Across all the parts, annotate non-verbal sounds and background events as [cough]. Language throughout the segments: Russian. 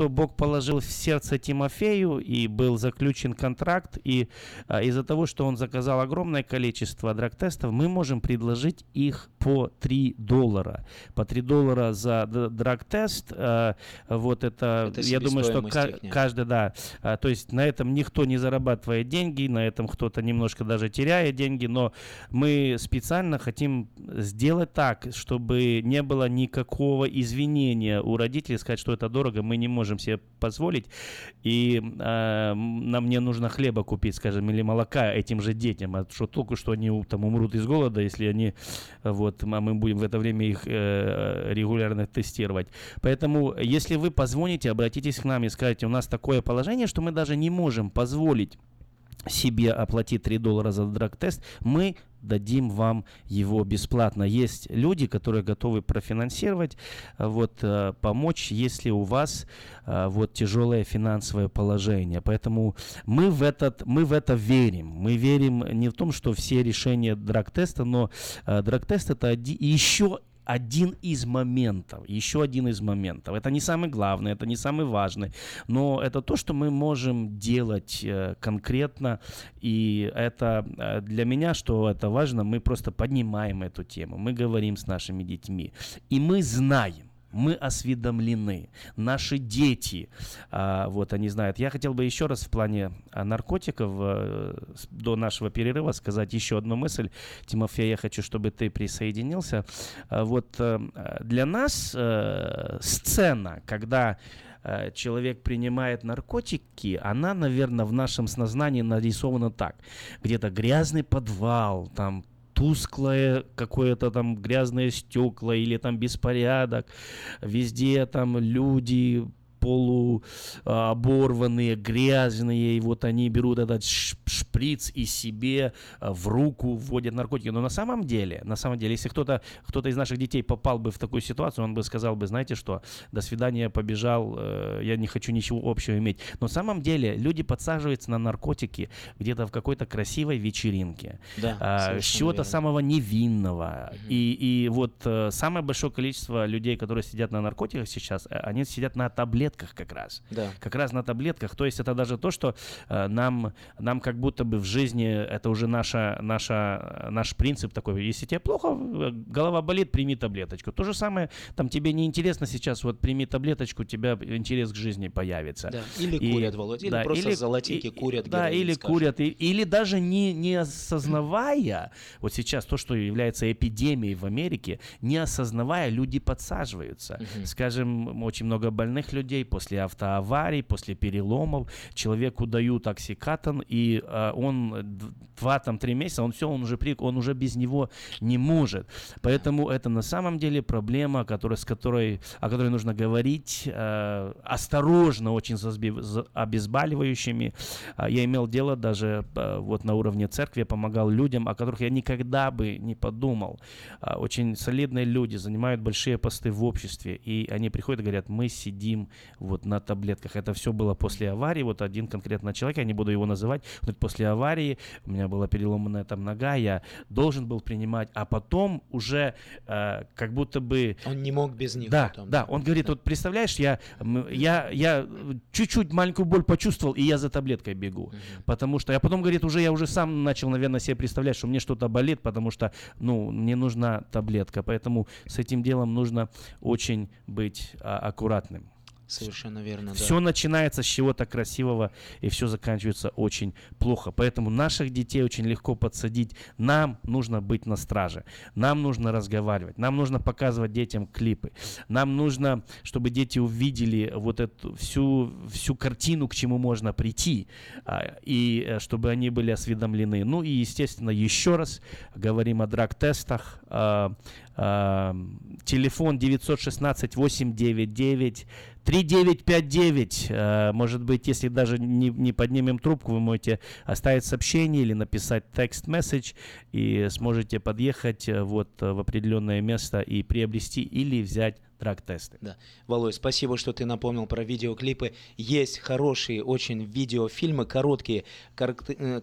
что Бог положил в сердце Тимофею, и был заключен контракт, и а, из-за того, что он заказал огромное количество драг-тестов, мы можем предложить их по 3 доллара. По 3 доллара за драг-тест. А, вот это, это я думаю, что каждый, да. А, то есть на этом никто не зарабатывает деньги, на этом кто-то немножко даже теряет деньги, но мы специально хотим сделать так, чтобы не было никакого извинения у родителей сказать, что это дорого, мы не можем себе позволить, и э, нам не нужно хлеба купить, скажем, или молока этим же детям, а что только что они там умрут из голода, если они, вот, а мы будем в это время их э, регулярно тестировать. Поэтому, если вы позвоните, обратитесь к нам и скажете, у нас такое положение, что мы даже не можем позволить себе оплатить 3 доллара за драг-тест, мы дадим вам его бесплатно. Есть люди, которые готовы профинансировать, э, вот, э, помочь, если у вас э, вот тяжелое финансовое положение. Поэтому мы в, этот, мы в это верим. Мы верим не в том, что все решения драг-теста, но драг-тест это еще один из моментов, еще один из моментов. Это не самый главный, это не самый важный, но это то, что мы можем делать э, конкретно, и это э, для меня, что это важно, мы просто поднимаем эту тему, мы говорим с нашими детьми, и мы знаем, мы осведомлены, наши дети, а, вот они знают. Я хотел бы еще раз в плане а, наркотиков а, до нашего перерыва сказать еще одну мысль. Тимофей, я хочу, чтобы ты присоединился. А, вот а, для нас а, сцена, когда человек принимает наркотики, она, наверное, в нашем сознании нарисована так. Где-то грязный подвал, там тусклое какое-то там грязное стекла или там беспорядок, везде там люди полуоборванные, грязные, и вот они берут этот шприц и себе а, в руку вводят наркотики. Но на самом деле, на самом деле, если кто-то кто из наших детей попал бы в такую ситуацию, он бы сказал бы, знаете что, до свидания, побежал, э, я не хочу ничего общего иметь. Но на самом деле люди подсаживаются на наркотики где-то в какой-то красивой вечеринке, да, а, с чего-то самого невинного. Угу. И, и вот э, самое большое количество людей, которые сидят на наркотиках сейчас, э, они сидят на таблетках таблетках как раз. Да. Как раз на таблетках. То есть это даже то, что э, нам, нам как будто бы в жизни это уже наша, наша, наш принцип такой. Если тебе плохо, э, голова болит, прими таблеточку. То же самое, там тебе не интересно сейчас, вот прими таблеточку, у тебя интерес к жизни появится. Да. Или и, курят, Володя, или да, просто или, золотики и, курят. Да, или скажем. курят, и, или даже не, не осознавая, вот сейчас то, что является эпидемией в Америке, не осознавая, люди подсаживаются. Угу. Скажем, очень много больных людей, людей после автоаварий, после переломов. Человеку дают оксикатон, и э, он два там три месяца, он все, он уже при, он уже без него не может. Поэтому это на самом деле проблема, которая, с которой, о которой нужно говорить э, осторожно, очень с обезболивающими. Э, я имел дело даже э, вот на уровне церкви, помогал людям, о которых я никогда бы не подумал. Э, очень солидные люди занимают большие посты в обществе, и они приходят и говорят, мы сидим вот на таблетках. Это все было после аварии. Вот один конкретно человек, я не буду его называть, вот после аварии у меня была переломанная там нога, я должен был принимать, а потом уже э, как будто бы... Он не мог без них. Да, потом. да, он говорит, да. вот представляешь, я, я, я чуть-чуть маленькую боль почувствовал, и я за таблеткой бегу. Угу. Потому что, я потом, говорит, уже я уже сам начал, наверное, себе представлять, что мне что-то болит, потому что, ну, мне нужна таблетка. Поэтому с этим делом нужно очень быть а, аккуратным. Совершенно верно. Все да. начинается с чего-то красивого, и все заканчивается очень плохо. Поэтому наших детей очень легко подсадить. Нам нужно быть на страже. Нам нужно разговаривать. Нам нужно показывать детям клипы. Нам нужно, чтобы дети увидели вот эту всю, всю картину, к чему можно прийти, а, и э, чтобы они были осведомлены. Ну и, естественно, еще раз говорим о драг-тестах. А, телефон 916 899 3959. Э, может быть, если даже не, не поднимем трубку, вы можете оставить сообщение или написать текст-месседж и сможете подъехать э, вот э, в определенное место и приобрести или взять драг-тесты. Да. Володь, спасибо, что ты напомнил про видеоклипы. Есть хорошие очень видеофильмы, короткие, From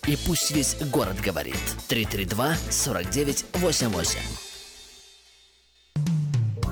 И пусть весь город говорит. 332 49 88.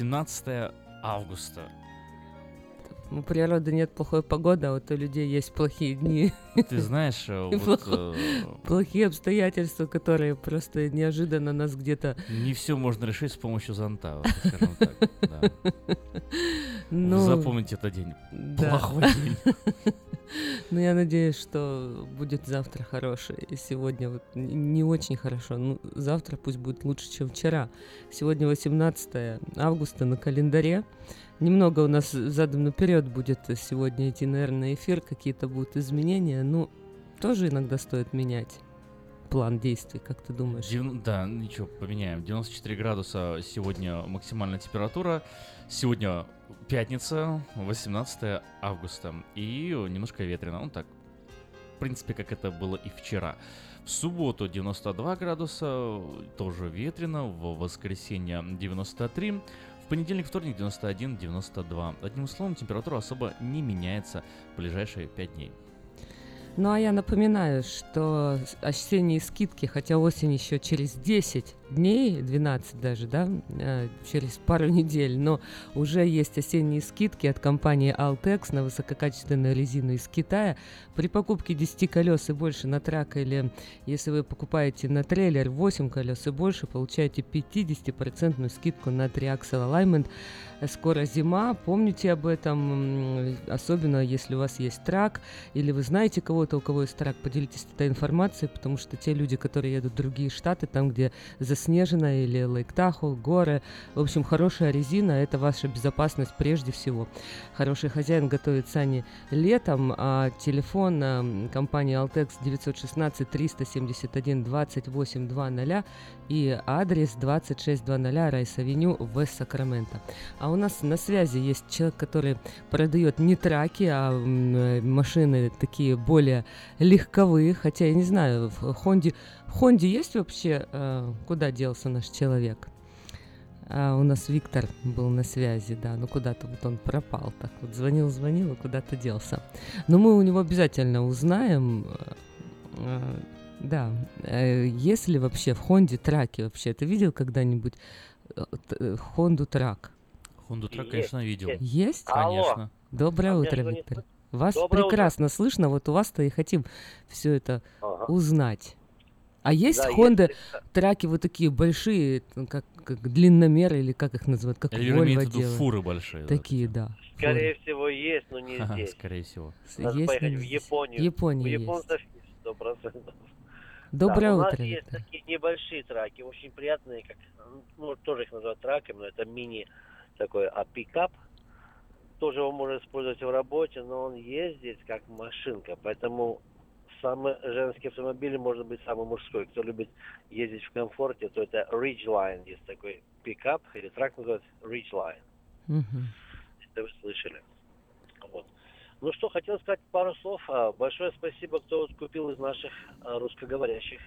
18 августа. У природы нет плохой погоды, а вот у людей есть плохие дни. Ты знаешь, э, [laughs] вот, э, Плохие обстоятельства, которые просто неожиданно нас где-то... не все можно решить с помощью зонта, скажем так. да. [laughs] Ну, Запомните этот день. да. Плохой день. [laughs] Ну, я надеюсь, что будет завтра хороший. И сегодня вот не очень хорошо. Ну, завтра пусть будет лучше, чем вчера. Сегодня 18 августа на календаре. Немного у нас задом наперед будет сегодня идти, наверное, эфир. Какие-то будут изменения. Ну, тоже иногда стоит менять план действий, как ты думаешь? Девян- Да, ничего, поменяем. 94 градуса сегодня максимальная температура. Сегодня пятница, 18 августа. И немножко ветрено. Ну так, в принципе, как это было и вчера. В субботу 92 градуса, тоже ветрено. В воскресенье 93. В понедельник, вторник 91-92. Одним словом, температура особо не меняется в ближайшие 5 дней. Ну а я напоминаю, что осенние скидки, хотя осень еще через 10 дней, 12 даже, да, э, через пару [laughs] недель, но уже есть осенние скидки от компании Altex на высококачественную резину из Китая. При покупке 10 колес и больше на трак или если вы покупаете на трейлер 8 колес и больше, получаете 50% скидку на Triaxle Alignment. Скоро зима, помните об этом, особенно если у вас есть трак, или вы знаете кого-то, у кого есть трак, поделитесь этой информацией, потому что те люди, которые едут в другие штаты, там, где за заснеженная или Лейк горы. В общем, хорошая резина – это ваша безопасность прежде всего. Хороший хозяин готовит сани летом, а телефон э, компании Altex 916 371 28 00 и адрес 2600 Райс-Авеню в Сакраменто. А у нас на связи есть человек, который продает не траки, а э, машины такие более легковые, хотя я не знаю, в Хонде, Хонде есть вообще, э, куда делся наш человек? А у нас Виктор был на связи, да, ну куда-то вот он пропал, так вот звонил, звонил и куда-то делся. Но мы у него обязательно узнаем, э, э, да, есть ли вообще в Хонде траки вообще? Ты видел когда-нибудь Хонду трак? Хонду трак, конечно, видел. есть. Конечно. Доброе утро, Виктор. Вас Доброе утро. прекрасно слышно, вот у вас-то и хотим все это Ага. узнать. А есть Да, Honda есть. траки вот такие большие, ну, как, как длинномеры или как их называют, как Или Volvo имеется в виду фуры большие. да, Такие, да. Скорее всего, есть, но не здесь. Скорее всего. Надо есть поехать в. Японию. В Японии У японцев есть, сто процентов. Доброе да, у утро, нас есть Виктор. такие небольшие траки, очень приятные, как, ну, тоже их называют траками, но это мини такой, а пикап, тоже его можно использовать в работе, но он ездит как машинка, поэтому самый женский автомобиль может быть самый мужской. Кто любит ездить в комфорте, то это Ridgeline, есть такой пикап, или трак называется Ridgeline. Мгм. Это вы слышали. Вот. Ну что, хотел сказать пару слов. А, Большое спасибо, кто вот купил из наших а, русскоговорящих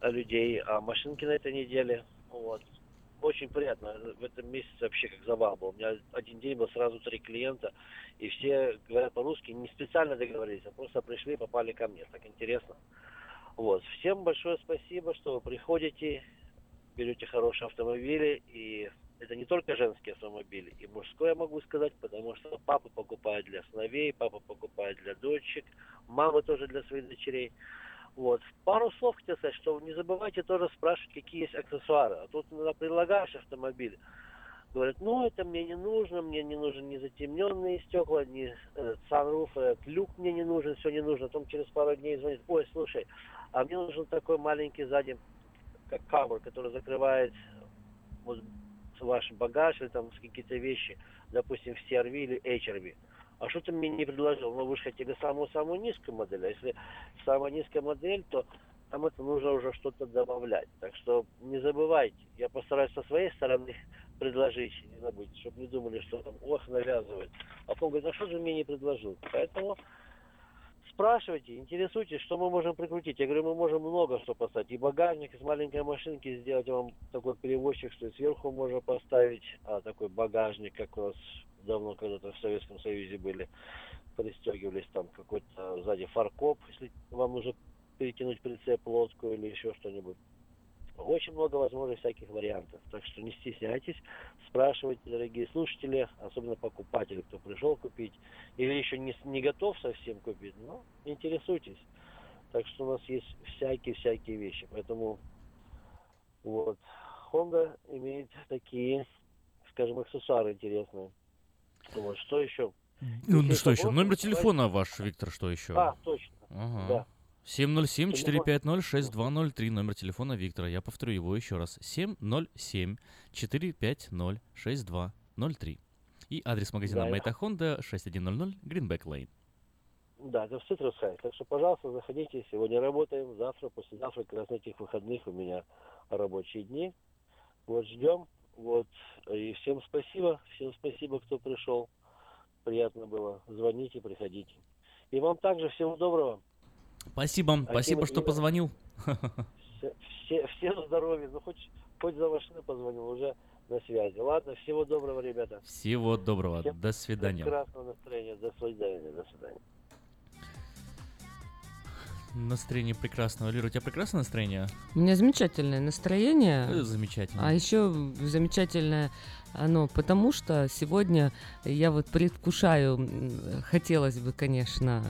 а, людей машинки на этой неделе. Вот. Очень приятно. В этом месяце вообще как завал был. У меня один день был сразу три клиента, и все говорят по-русски, не специально договорились, а просто пришли и попали ко мне. Так интересно. Вот. Всем большое спасибо, что вы приходите, берете хорошие автомобили, и это не только женские автомобили, и мужской, я могу сказать, потому что папа покупает для сыновей, папа покупает для дочек, мамы тоже для своих дочерей. Вот. Пару слов хотел сказать, что не забывайте тоже спрашивать, какие есть аксессуары. А тут иногда предлагаешь автомобиль, говорят, ну это мне не нужно, мне не нужны ни затемненные стекла, ни э, sunroof, э, люк мне не нужен, все не нужно. Потом через пару дней звонит, ой, слушай, а мне нужен такой маленький сзади, как cover, который закрывает вот, ваш багаж или там какие-то вещи, допустим, в CRV или HRV. А что ты мне не предложил? Ну, вы же хотели самую-самую низкую модель. А если самая низкая модель, то там это нужно уже что-то добавлять. Так что не забывайте. Я постараюсь со своей стороны предложить, не забудьте, чтобы не думали, что там, ох, навязывает. А потом говорит, а что же мне не предложил? Поэтому спрашивайте, интересуйтесь, что мы можем прикрутить. Я говорю, мы можем много что поставить. И багажник из маленькой машинки сделать вам такой перевозчик, что и сверху можно поставить, а такой багажник, как у нас давно когда-то в Советском Союзе были, пристегивались там какой-то сзади фаркоп, если вам нужно перетянуть прицеп, лодку или еще что-нибудь. Очень много возможных всяких вариантов. Так что не стесняйтесь, спрашивайте, дорогие слушатели, особенно покупатели, кто пришел купить, или еще не, не готов совсем купить, но интересуйтесь. Так что у нас есть всякие-всякие вещи. Поэтому вот Honda имеет такие, скажем, аксессуары интересные. Вот, что еще? Ну, Если что еще? Номер телефона ваш, Виктор, что еще? А, точно. Ага. Да. 707-450-6203, номер телефона Виктора. Я повторю его еще раз. 707-450-6203. И адрес магазина Да, я- Мэйта Хонда 6100 Greenback Lane. Да, это в Citrus High. Так что, пожалуйста, заходите. Сегодня работаем, завтра, послезавтра, как раз на этих выходных у меня рабочие дни. Вот, ждем. Вот, и всем спасибо, всем спасибо, кто пришел. Приятно было. Звоните, приходите. И вам также всего доброго. Спасибо, Аким спасибо, что позвонил. Все, все, всем здоровья. Ну, хоть, хоть за машины позвонил, уже на связи. Ладно, всего доброго, ребята. Всего доброго, Всем до свидания. Прекрасного настроения. До свидания. До свидания. Настроение прекрасного. Лера, у тебя прекрасное настроение? У меня замечательное настроение. Э, Замечательно. А еще замечательное Оно потому что сегодня я вот предвкушаю, хотелось бы, конечно,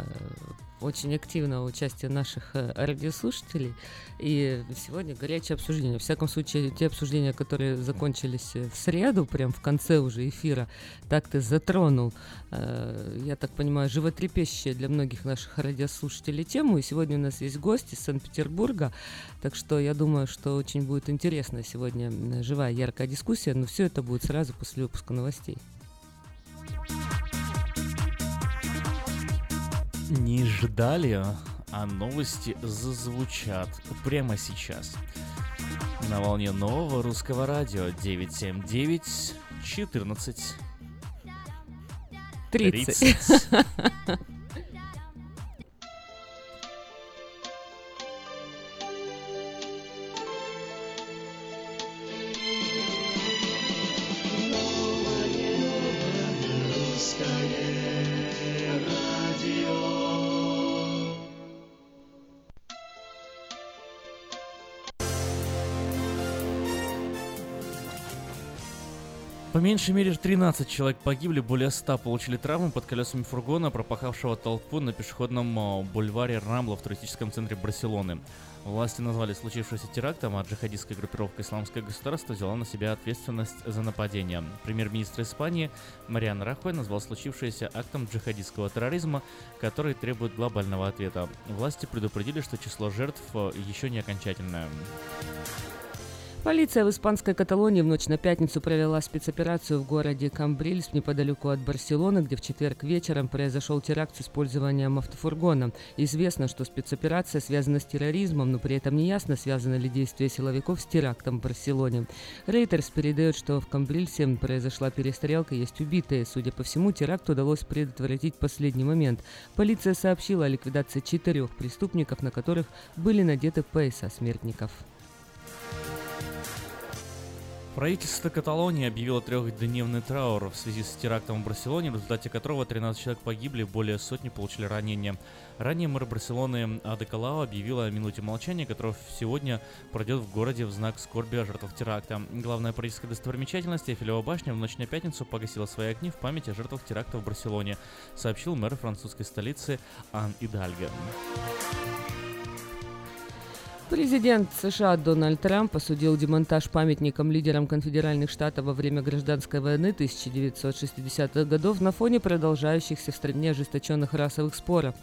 очень активного участия наших э, радиослушателей. И сегодня горячее обсуждение. Во всяком случае, те обсуждения, которые закончились э, в среду, прям в конце уже эфира, так ты затронул, э, я так понимаю, животрепещущие для многих наших радиослушателей тему. И сегодня у нас есть гость из Санкт-Петербурга, так что я думаю, что очень будет интересна сегодня живая, яркая дискуссия, но все это будет сразу после выпуска новостей. Не ждали, а новости зазвучат прямо сейчас. На волне нового русского радио 979 14 30. По меньшей мере 13 человек погибли, более 100 получили травмы под колесами фургона, пропахавшего толпу на пешеходном а, бульваре Рамбла в туристическом центре Барселоны. Власти назвали случившееся терактом, а джихадистская группировка «Исламское государство» взяла на себя ответственность за нападение. Премьер-министр Испании Мариан Рахой назвал случившееся актом джихадистского терроризма, который требует глобального ответа. Власти предупредили, что число жертв а, еще не окончательное. Полиция в испанской Каталонии в ночь на пятницу провела спецоперацию в городе Камбрильс неподалеку от Барселоны, где в четверг вечером произошел теракт с использованием автофургона. Известно, что спецоперация связана с терроризмом, но при этом не ясно, связано ли действие силовиков с терактом в Барселоне. Рейтерс передает, что в Камбрильсе произошла перестрелка, есть убитые. Судя по всему, теракт удалось предотвратить в последний момент. Полиция сообщила о ликвидации четырех преступников, на которых были надеты пояса смертников. Правительство Каталонии объявило трехдневный траур в связи с терактом в Барселоне, в результате которого 13 человек погибли, более сотни получили ранения. Ранее мэр Барселоны Ада Калао объявила о минуте молчания, которая сегодня пройдет в городе в знак скорби о жертвах теракта. Главная политическая достопримечательность Эйфелева башня в ночь на пятницу погасила свои огни в память о жертвах теракта в Барселоне, сообщил мэр французской столицы Ан Идальго. Президент США Дональд Трамп осудил демонтаж памятникам лидерам конфедеральных штатов во время гражданской войны 1960-х годов на фоне продолжающихся в стране ожесточенных расовых споров.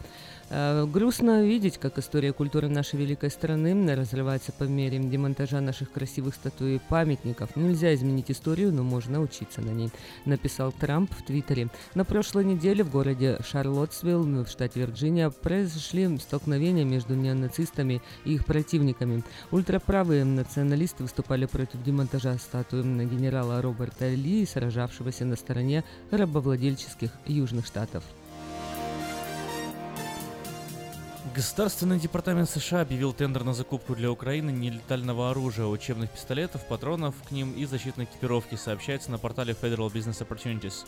Э, грустно видеть, как история культуры нашей великой страны разрывается по мере демонтажа наших красивых статуй и памятников. Нельзя изменить историю, но можно учиться на ней, написал Трамп в Твиттере. На прошлой неделе в городе Шарлоттсвилл в штате Вирджиния произошли столкновения между неонацистами и их противниками. Ультраправые националисты выступали против демонтажа статуи генерала Роберта Ли, сражавшегося на стороне рабовладельческих Южных Штатов. Государственный департамент США объявил тендер на закупку для Украины нелетального оружия, учебных пистолетов, патронов к ним и защитной экипировки, сообщается на портале Federal Business Opportunities.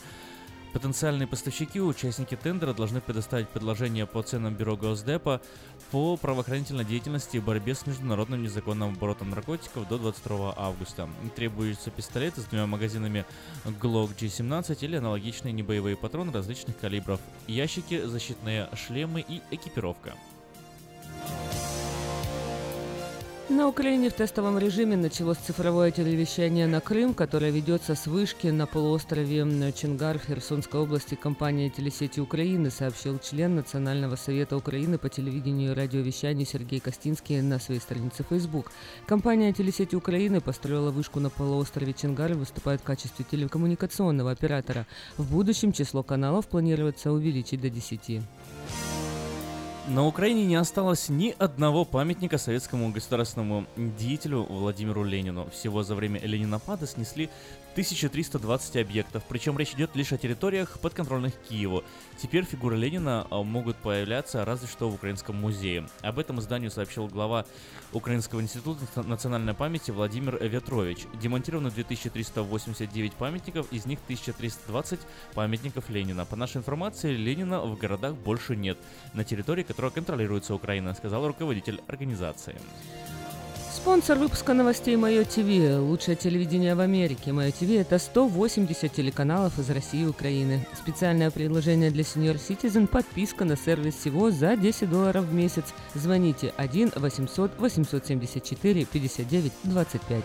Потенциальные поставщики, участники тендера должны предоставить предложение по ценам Бюро Госдепа по правоохранительной деятельности и борьбе с международным незаконным оборотом наркотиков до 22 августа. Требуются пистолеты с двумя магазинами Glock G17 или аналогичные небоевые патроны различных калибров, ящики, защитные шлемы и экипировка. На Украине в тестовом режиме началось цифровое телевещание на Крым, которое ведется с вышки на полуострове Чингар в Херсонской области компания «Телесети Украины», сообщил член Национального совета Украины по телевидению и радиовещанию Сергей Костинский на своей странице Facebook. Компания «Телесети Украины» построила вышку на полуострове Чингар и выступает в качестве телекоммуникационного оператора. В будущем число каналов планируется увеличить до 10. На Украине не осталось ни одного памятника советскому государственному деятелю Владимиру Ленину. Всего за время Ленинопада снесли 1320 объектов, причем речь идет лишь о территориях, подконтрольных Киеву. Теперь фигуры Ленина а, могут появляться разве что в Украинском музее. Об этом изданию сообщил глава Украинского института национальной памяти Владимир Ветрович. Демонтировано 2389 памятников, из них 1320 памятников Ленина. По нашей информации, Ленина в городах больше нет, на территории которой контролируется Украина, сказал руководитель организации. Спонсор выпуска новостей Мое ТВ. Лучшее телевидение в Америке. Мое ТВ это 180 телеканалов из России и Украины. Специальное предложение для Senior Citizen. Подписка на сервис всего за 10 долларов в месяц. Звоните 1 800 874 59 25.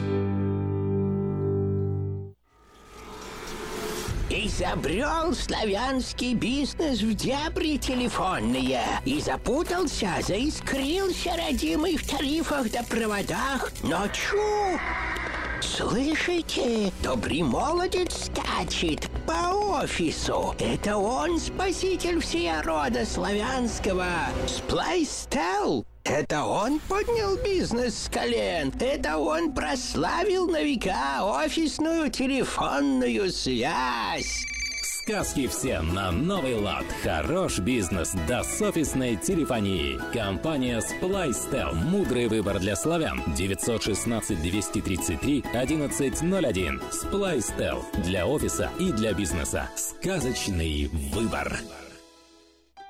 Изобрел славянский бизнес в дебри телефонные и запутался, заискрился родимый в тарифах да проводах. Но чу! Слышите? Добрый молодец скачет по офису. Это он спаситель всея рода славянского. Сплайстел. Это он поднял бизнес с колен. Это он прославил на века офисную телефонную связь. Сказки все на новый лад. Хорош бизнес до с офисной телефонии. Компания Splystel. Мудрый выбор для славян. 916-233-1101. Splystel. Для офиса и для бизнеса. Сказочный выбор.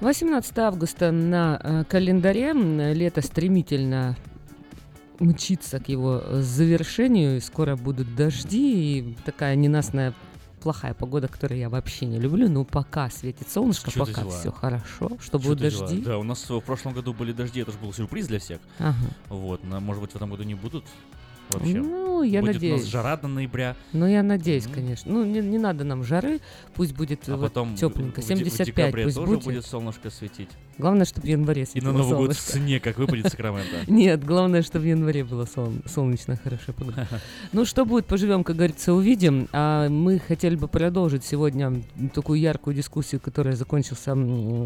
18 августа на э, календаре. Лето стремительно мчится к его завершению. И скоро будут дожди и такая ненастная плохая погода, которую я вообще не люблю, но пока светит солнышко, Чё пока все хорошо, что будут дожди. Да, у нас в прошлом году были дожди, это же был сюрприз для всех. Ага. Вот, но, может быть, в этом году не будут вообще. Ну, я будет надеюсь. у нас жара до ноября. Ну, я надеюсь, конечно. Ну, не, не надо нам жары, пусть будет А вот потом тепленько. в, де- в 75 декабре пусть тоже будет. будет солнышко светить. Главное, чтобы в январе И на Новый год солнышко. снег, как выпадет Сакраменто. [laughs] Нет, главное, чтобы в январе было сол- солнечно, хорошая погода. [laughs] Ну, что будет, поживем, как говорится, увидим. А мы хотели бы продолжить сегодня такую яркую дискуссию, которая закончился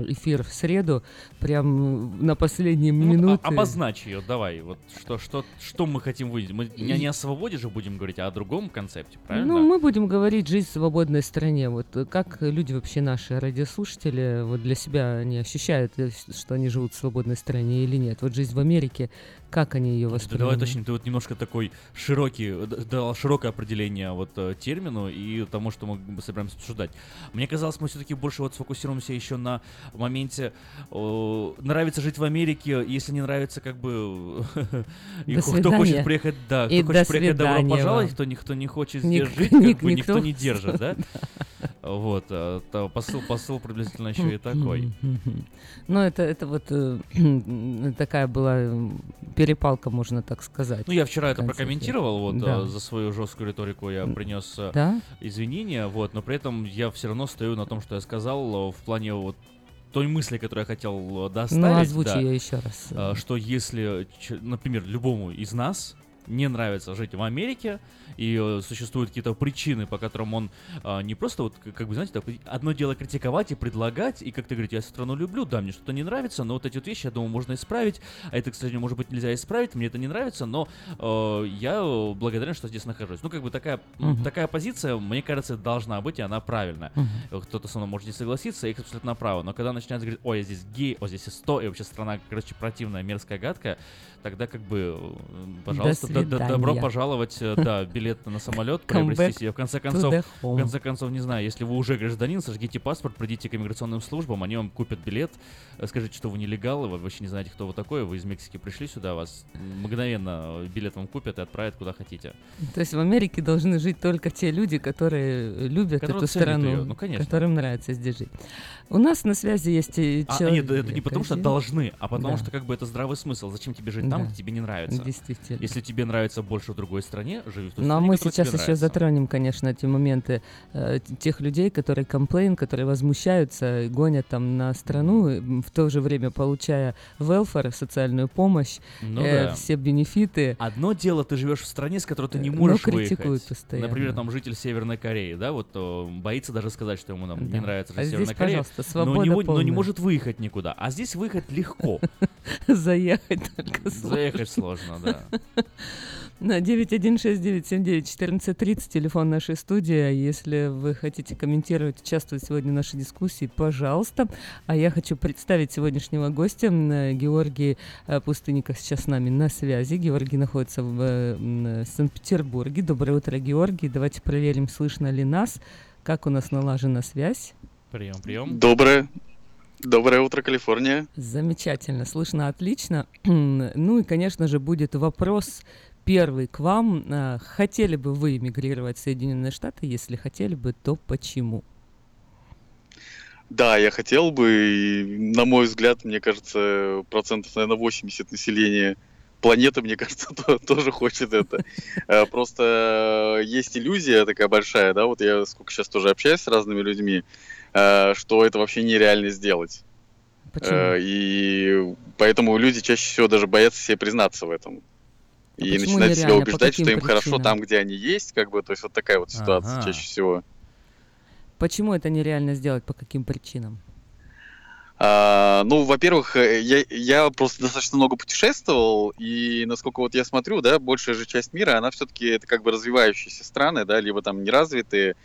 эфир в среду, прям на последние Ну, минуты. а- обозначь ее, давай. Вот что, что, что мы хотим увидеть? Мы не, не о свободе же будем говорить, а о другом концепте, правильно? Ну, мы будем говорить «Жизнь в свободной стране». Вот э, как люди вообще, наши радиослушатели, вот для себя они ощущают, что они живут в свободной стране или нет? Вот жизнь в Америке, как они ее Да давай воспринимают? уточним, ты вот немножко такой широкий, д- дал широкое определение вот э, термину и тому, что мы собираемся обсуждать. Мне казалось, мы все-таки больше вот сфокусируемся еще на моменте о, нравится жить в Америке, если не нравится, как бы [laughs] и кто хочет приехать, да, кто И хочет приехать, добро пожаловать, кто никто не хочет здесь жить, как бы никто- не держит, да? [laughs] Вот, э, то посыл, посыл приблизительно еще и такой. [laughs] Ну, это, это вот э, [clears throat] такая была э, перепалка, можно так сказать. Ну, я вчера это прокомментировал, вот, Да. э, за свою жесткую риторику я принес э, Да? извинения, вот, но при этом я все равно стою на том, что я сказал в плане вот той мысли, которую я хотел э, доставить. Ну, озвучи да, ее еще раз. э, Что если, например, любому из нас не нравится жить в Америке, и э, существуют какие-то причины, по которым он э, не просто вот, к- как бы, знаете, такой- одно дело критиковать и предлагать, и как-то говорить, я страну люблю, да, мне что-то не нравится, но вот эти вот вещи, я думаю, можно исправить, а это, кстати, может быть, нельзя исправить, мне это не нравится, но э, я э, благодарен, что здесь нахожусь. Ну, как бы такая, Мгм. такая позиция, мне кажется, должна быть, и она правильная. Э, Кто-то со мной может не согласиться, их абсолютно право. Но когда начинают говорить, ой, я здесь гей, о, здесь и сто, и вообще страна, короче, противная, мерзкая, гадкая, тогда как бы, э, пожалуйста, д- д- добро пожаловать, э, да, билет на самолет, приобрести себе. В конце концов, в конце концов, не знаю, если вы уже гражданин, сожгите паспорт, придите к иммиграционным службам, они вам купят билет, э, скажите, что вы нелегал, вы вообще не знаете, кто вы такой, вы из Мексики пришли сюда, вас мгновенно билет вам купят и отправят куда хотите. То есть в Америке должны жить только те люди, которые любят Которые эту страну, ну, конечно. которым нравится здесь жить. У нас на связи есть А, человек. нет, это не потому что должны, а потому Да. что как бы это здравый смысл. Зачем тебе жить там, Да. где тебе не нравится? Действительно. Если тебе нравится больше в другой стране, живи в той Ну а стране, мы сейчас еще нравится. затронем, конечно, эти моменты э, тех людей, которые комплейн, которые возмущаются, и гонят там на страну, в то же время получая welfare, социальную помощь, Ну э, да. все бенефиты. Одно дело, ты живешь в стране, с которой ты не Э, но можешь критикуют выехать. постоянно. Например, там житель Северной Кореи, да, вот э, боится даже сказать, что ему там, Да. не нравится А Северной здесь, пожалуйста, но, не, но не может выехать никуда. А здесь выехать легко. [laughs] Заехать только сложно. Заехать сложно, да. [laughs] На 9169791430 телефон нашей студии. Если вы хотите комментировать, участвовать сегодня в нашей дискуссии, пожалуйста. А я хочу представить сегодняшнего гостя. Э, Георгий э, Пустынников сейчас с нами на связи. Георгий находится в э, м, Санкт-Петербурге. Доброе утро, Георгий. Давайте проверим, слышно ли нас, как у нас налажена связь. Прием, прием. Доброе. Доброе утро, Калифорния. Замечательно, слышно отлично. [clears throat] ну и, конечно же, будет вопрос первый к вам. А, Хотели бы вы эмигрировать в Соединенные Штаты? Если хотели бы, то почему? Да, я хотел бы, и, на мой взгляд, мне кажется, процентов, наверное, 80 населения планеты, мне [laughs] кажется, то- тоже хочет это. Э, Просто э, есть иллюзия такая большая, да, вот я сколько сейчас тоже общаюсь с разными людьми, что это вообще нереально сделать. Почему? Э, И поэтому люди чаще всего даже боятся себе признаться в этом. И почему начинают себя убеждать, что им хорошо причинам? там, где они есть, как бы, то есть вот такая вот ситуация Ага. чаще всего. Почему это нереально сделать? По каким причинам? А, ну, во-первых, э, я, я просто достаточно много путешествовал, и насколько вот я смотрю, да, большая же часть мира, она все-таки это как бы развивающиеся страны, да, либо там неразвитые,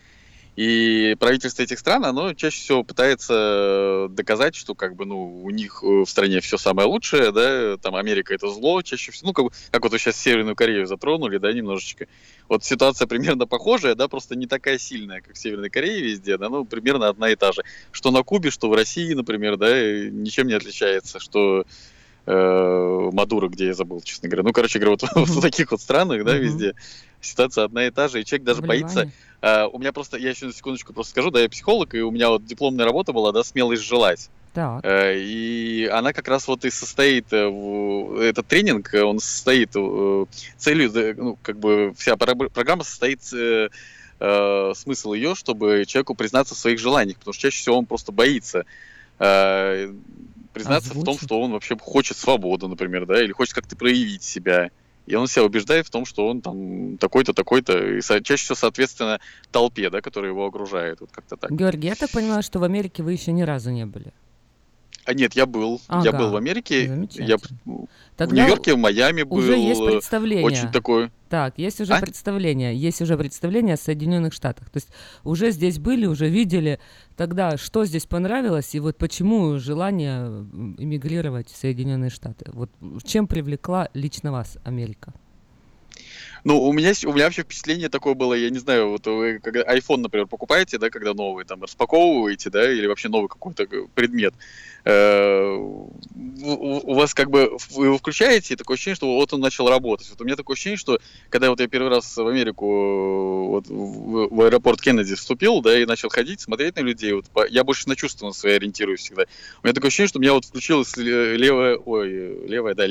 и правительство этих стран, оно чаще всего пытается доказать, что как бы, ну, у них э, в стране все самое лучшее, да, там Америка это зло чаще всего, ну, как, как вот сейчас Северную Корею затронули, да, немножечко. Вот ситуация примерно похожая, да, просто не такая сильная, как в Северной Корее везде, да, ну, примерно одна и та же. Что на Кубе, что в России, например, да, ничем не отличается, что э, Мадуро, где я забыл, честно говоря. Ну, короче говоря, вот [laughs] в таких вот странах, да, везде ситуация одна и та же, и человек даже боится. А, у меня просто, я еще на секундочку просто скажу, да, я психолог, и у меня вот дипломная работа была, да, «Смелость желать». Так. Э, И она как раз вот и состоит, э, в- этот тренинг, э, он состоит э, целью, ну, как бы вся программа состоит, э, э, смысл ее, чтобы человеку признаться в своих желаниях, потому что чаще всего он просто боится э, признаться в том, Озвучить. что он вообще хочет свободу, например, да, или хочет как-то проявить себя. И он себя убеждает в том, что он там такой-то, такой-то, и чаще всего, соответственно, толпе, да, которая его окружает, вот как-то так. Георгий, я так понимаю, что в Америке вы еще ни разу не были. А нет, я был. Я Ага, был в Америке. Я в Тогда Нью-Йорке, в Майами был. уже есть э, представление. Очень такое. Так, есть уже А? представление, есть уже представление о Соединенных Штатах. То есть уже здесь были, уже видели. Тогда что здесь понравилось и вот почему желание эмигрировать в Соединенные Штаты? Вот чем привлекла лично вас Америка? Ну, у меня, у меня вообще впечатление такое было, я не знаю, вот вы когда iPhone, например, покупаете, да, когда новый, там, распаковываете, да, или вообще новый какой-то предмет, э, у вас как бы, вы его включаете, и такое ощущение, что вот он начал работать. Вот у меня такое ощущение, что когда вот я первый раз в Америку, вот в, в аэропорт Кеннеди вступил, да, и начал ходить, смотреть на людей, вот, я больше на чувства свои ориентируюсь всегда. У меня такое ощущение, что у меня вот включилась левая, ой, левая, да,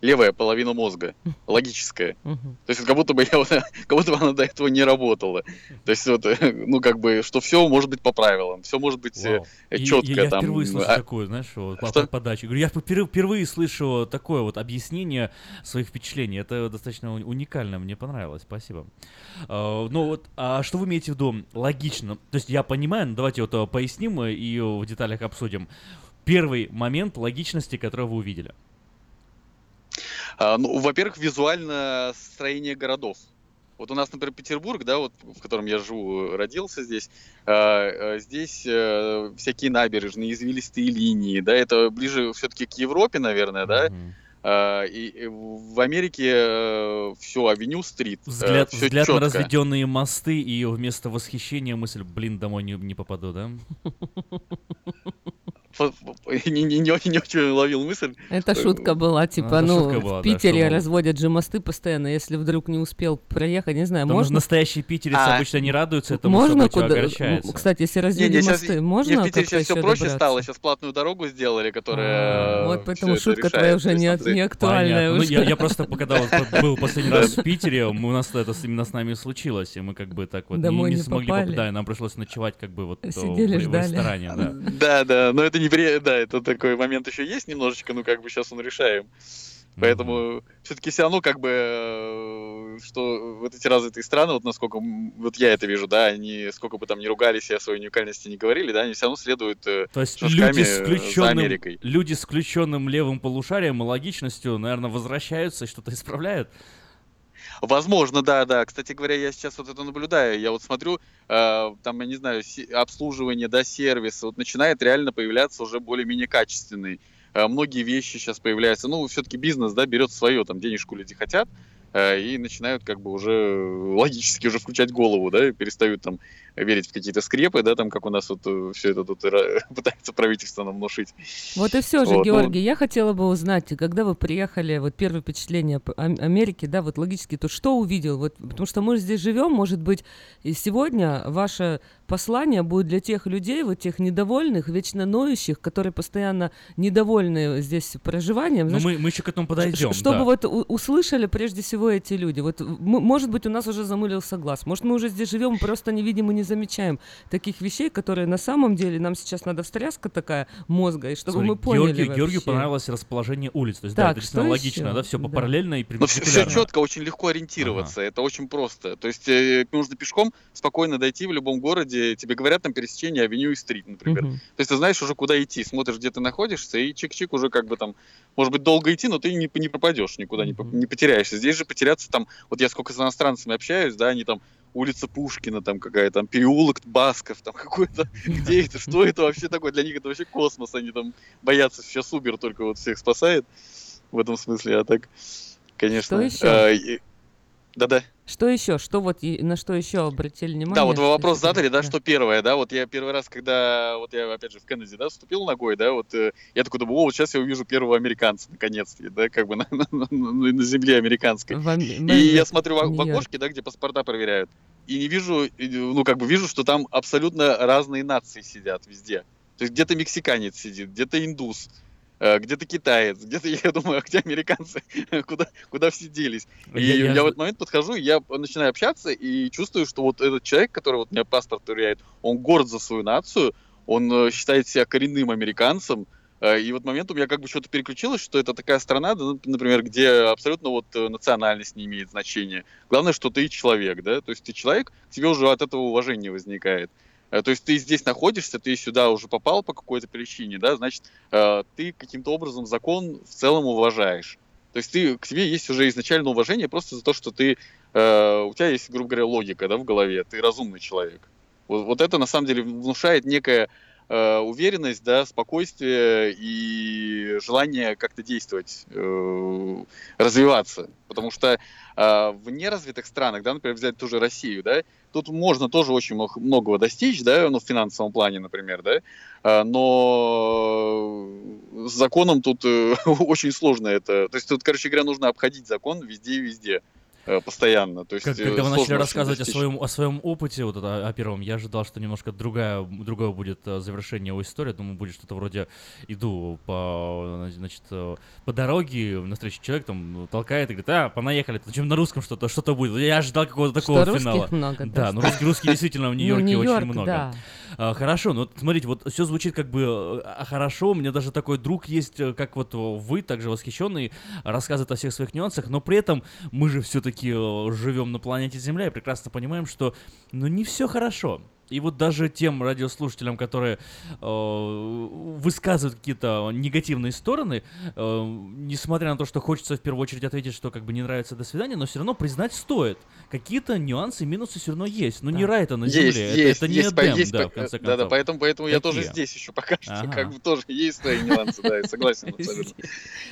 левая половина мозга, логическая. То есть как будто бы я [laughs] как будто бы она до этого не работала. То есть вот, ну как бы, что все может быть по правилам, все может быть Вау. четко. Я, я там. впервые слышу а... такое, знаешь, вот, по подаче. Говорю, я впервые слышу такое вот объяснение своих впечатлений. Это достаточно уникально, мне понравилось, спасибо. Uh, ну вот, а что вы имеете в виду логично? То есть я понимаю, но давайте вот э, поясним и в деталях обсудим. Первый момент логичности, который вы увидели. А, ну, во-первых, визуально строение городов. Вот у нас, например, Петербург, да, вот в котором я живу, родился здесь. А, а, здесь э, всякие набережные, извилистые линии, да, это ближе все-таки к Европе, наверное, да. Mm-hmm. И в Америке э, все, авеню стрит. Э, взгляд, все взгляд на разведенные мосты и вместо восхищения мысль, блин, домой не, не попаду, да? [laughs] [laughs] не, не, не, очень, не очень ловил мысль. Это шутка была, типа, ну, ну была, в Питере да, разводят же мосты постоянно, если вдруг не успел проехать, не знаю, Потому можно... настоящие питерцы а, обычно не радуются этому, можно куда... огорчаются. Кстати, если развели не, не, мосты, сейчас, можно не, в Питере сейчас все проще добраться? стало, сейчас платную дорогу сделали, которая... А, вот поэтому шутка твоя уже не, не актуальная. Ну, я, я просто, когда [laughs] был последний раз в Питере, у нас это именно с нами случилось, и мы как бы так вот не, смогли... Да, нам пришлось ночевать как бы вот в, ресторане. Да, да, но это не... Да, это такой момент еще есть немножечко, ну как бы сейчас он решаем. Поэтому mm-hmm. все-таки все равно как бы, э, что вот эти развитые страны, вот насколько вот я это вижу, да, они сколько бы там не ругались и о своей уникальности не говорили, да, они все равно следуют э, То есть люди с, включенным, люди с включенным левым полушарием и логичностью, наверное, возвращаются и что-то исправляют. Возможно, да, да. Кстати говоря, я сейчас вот это наблюдаю. Я вот смотрю, э, там, я не знаю, обслуживание, да, сервис, вот начинает реально появляться уже более-менее качественный. Э, многие вещи сейчас появляются. Ну, все-таки бизнес, да, берет свое, там, денежку люди хотят. Э, и начинают как бы уже логически уже включать голову, да, и перестают там верить в какие-то скрепы, да, там, как у нас вот э, все это тут [laughs] пытается правительство нам внушить. Вот и все же, вот, ну Георгий, ну... я хотела бы узнать, когда вы приехали, вот первое впечатление Америки, да, вот логически, то что увидел? Вот, потому что мы здесь живем, может быть, и сегодня ваше послание будет для тех людей, вот тех недовольных, вечно ноющих, которые постоянно недовольны здесь проживанием. Но мы, мы еще к этому подойдем. Чтобы да. вот услышали прежде всего эти люди. Вот, может быть, у нас уже замылился глаз. Может, мы уже здесь живем, просто не видим и не замечаем таких вещей, которые на самом деле нам сейчас надо встряска такая мозга, и чтобы Смотри, мы поняли Георгию, вообще. Георгию понравилось расположение улиц. То есть, так, да, это действительно логично, еще? да, все по да. параллельно и Но все, все четко, очень легко ориентироваться. Ага. Это очень просто. То есть э, нужно пешком спокойно дойти в любом городе. Тебе говорят там пересечение авеню и стрит, например. Угу. То есть ты знаешь уже, куда идти. Смотришь, где ты находишься, и чик-чик уже как бы там, может быть, долго идти, но ты не, не пропадешь никуда, угу. не, не потеряешься. Здесь же потеряться там, вот я сколько с иностранцами общаюсь, да, они там улица Пушкина, там какая-то, там переулок Басков, там какой-то, [laughs] где это, что это вообще такое, для них это вообще космос, они там боятся, сейчас Убер только вот всех спасает в этом смысле, а так, конечно. Что еще? Да-да. Что еще? Что вот на что еще обратили внимание? Да, вот вы вопрос задали, да, да, что первое, да, вот я первый раз, когда, вот я опять же в Кеннеди, да, вступил ногой, да, вот э, я такой думаю, о, вот сейчас я увижу первого американца, наконец-то, да, как бы на, на, на, на земле американской. В, и я смотрю в, в окошке, да, где паспорта проверяют, и не вижу, ну, как бы вижу, что там абсолютно разные нации сидят везде. То есть где-то мексиканец сидит, где-то индус, где-то китаец, где-то [laughs] я думаю, а где американцы, [laughs] куда, куда все делись. И я, я, я в этот момент подхожу, я начинаю общаться и чувствую, что вот этот человек, который вот мне паспорт проверяет, он горд за свою нацию, он э, считает себя коренным американцем, э, и вот момент у меня как бы что-то переключилось, что это такая страна, да, например, где абсолютно вот национальность не имеет значения. Главное, что ты человек, да, то есть ты человек, тебе уже от этого уважение возникает. Э, то есть ты здесь находишься, ты сюда уже попал по какой-то причине, да, значит, э, ты каким-то образом закон в целом уважаешь. То есть ты, к тебе есть уже изначально уважение просто за то, что ты, э, у тебя есть, грубо говоря, логика да, в голове, ты разумный человек. Вот, вот это на самом деле внушает некое э, уверенность, да, спокойствие и желание как-то действовать, э, развиваться. Потому что э, в неразвитых странах, да, например, взять ту же Россию, да, тут можно тоже очень многого достичь, да, ну, в финансовом плане, например, да, э, но с законом тут э, [laughs] очень сложно это. То есть тут, короче говоря, нужно обходить закон везде и везде постоянно. То есть, Как- э, когда вы начали рассказывать о своем, о своем опыте, вот это, о первом, я ожидал, что немножко другая, другое будет э, завершение его истории. Думаю, будет что-то вроде иду по, значит, э, по дороге, на встречу человек там ну, толкает и говорит, а, понаехали, зачем на русском что-то, что-то будет. Я ожидал какого-то такого Что финала. много, да, ну русские, русские действительно в Ну, Нью-Йорке Нью-Йорк, очень много. да. А, Хорошо, ну вот смотрите, вот все звучит как бы э, хорошо. У меня даже такой друг есть, э, как вот э, вы, также восхищенный, рассказывает о всех своих нюансах, но при этом мы же все-таки живем на планете Земля и прекрасно понимаем, что ну не все хорошо. И вот даже тем радиослушателям, которые э, высказывают какие-то негативные стороны, э, несмотря на то, что хочется в первую очередь ответить, что как бы не нравится до свидания, но все равно признать стоит. Какие-то нюансы, минусы все равно есть. Ну не рай это на Есть, земле, это- есть, это, не есть, Эдем, есть, да, в конце да, да, концов. поэтому, поэтому я тоже здесь еще пока что, Ага. как бы тоже есть свои нюансы, да, я согласен [laughs] абсолютно.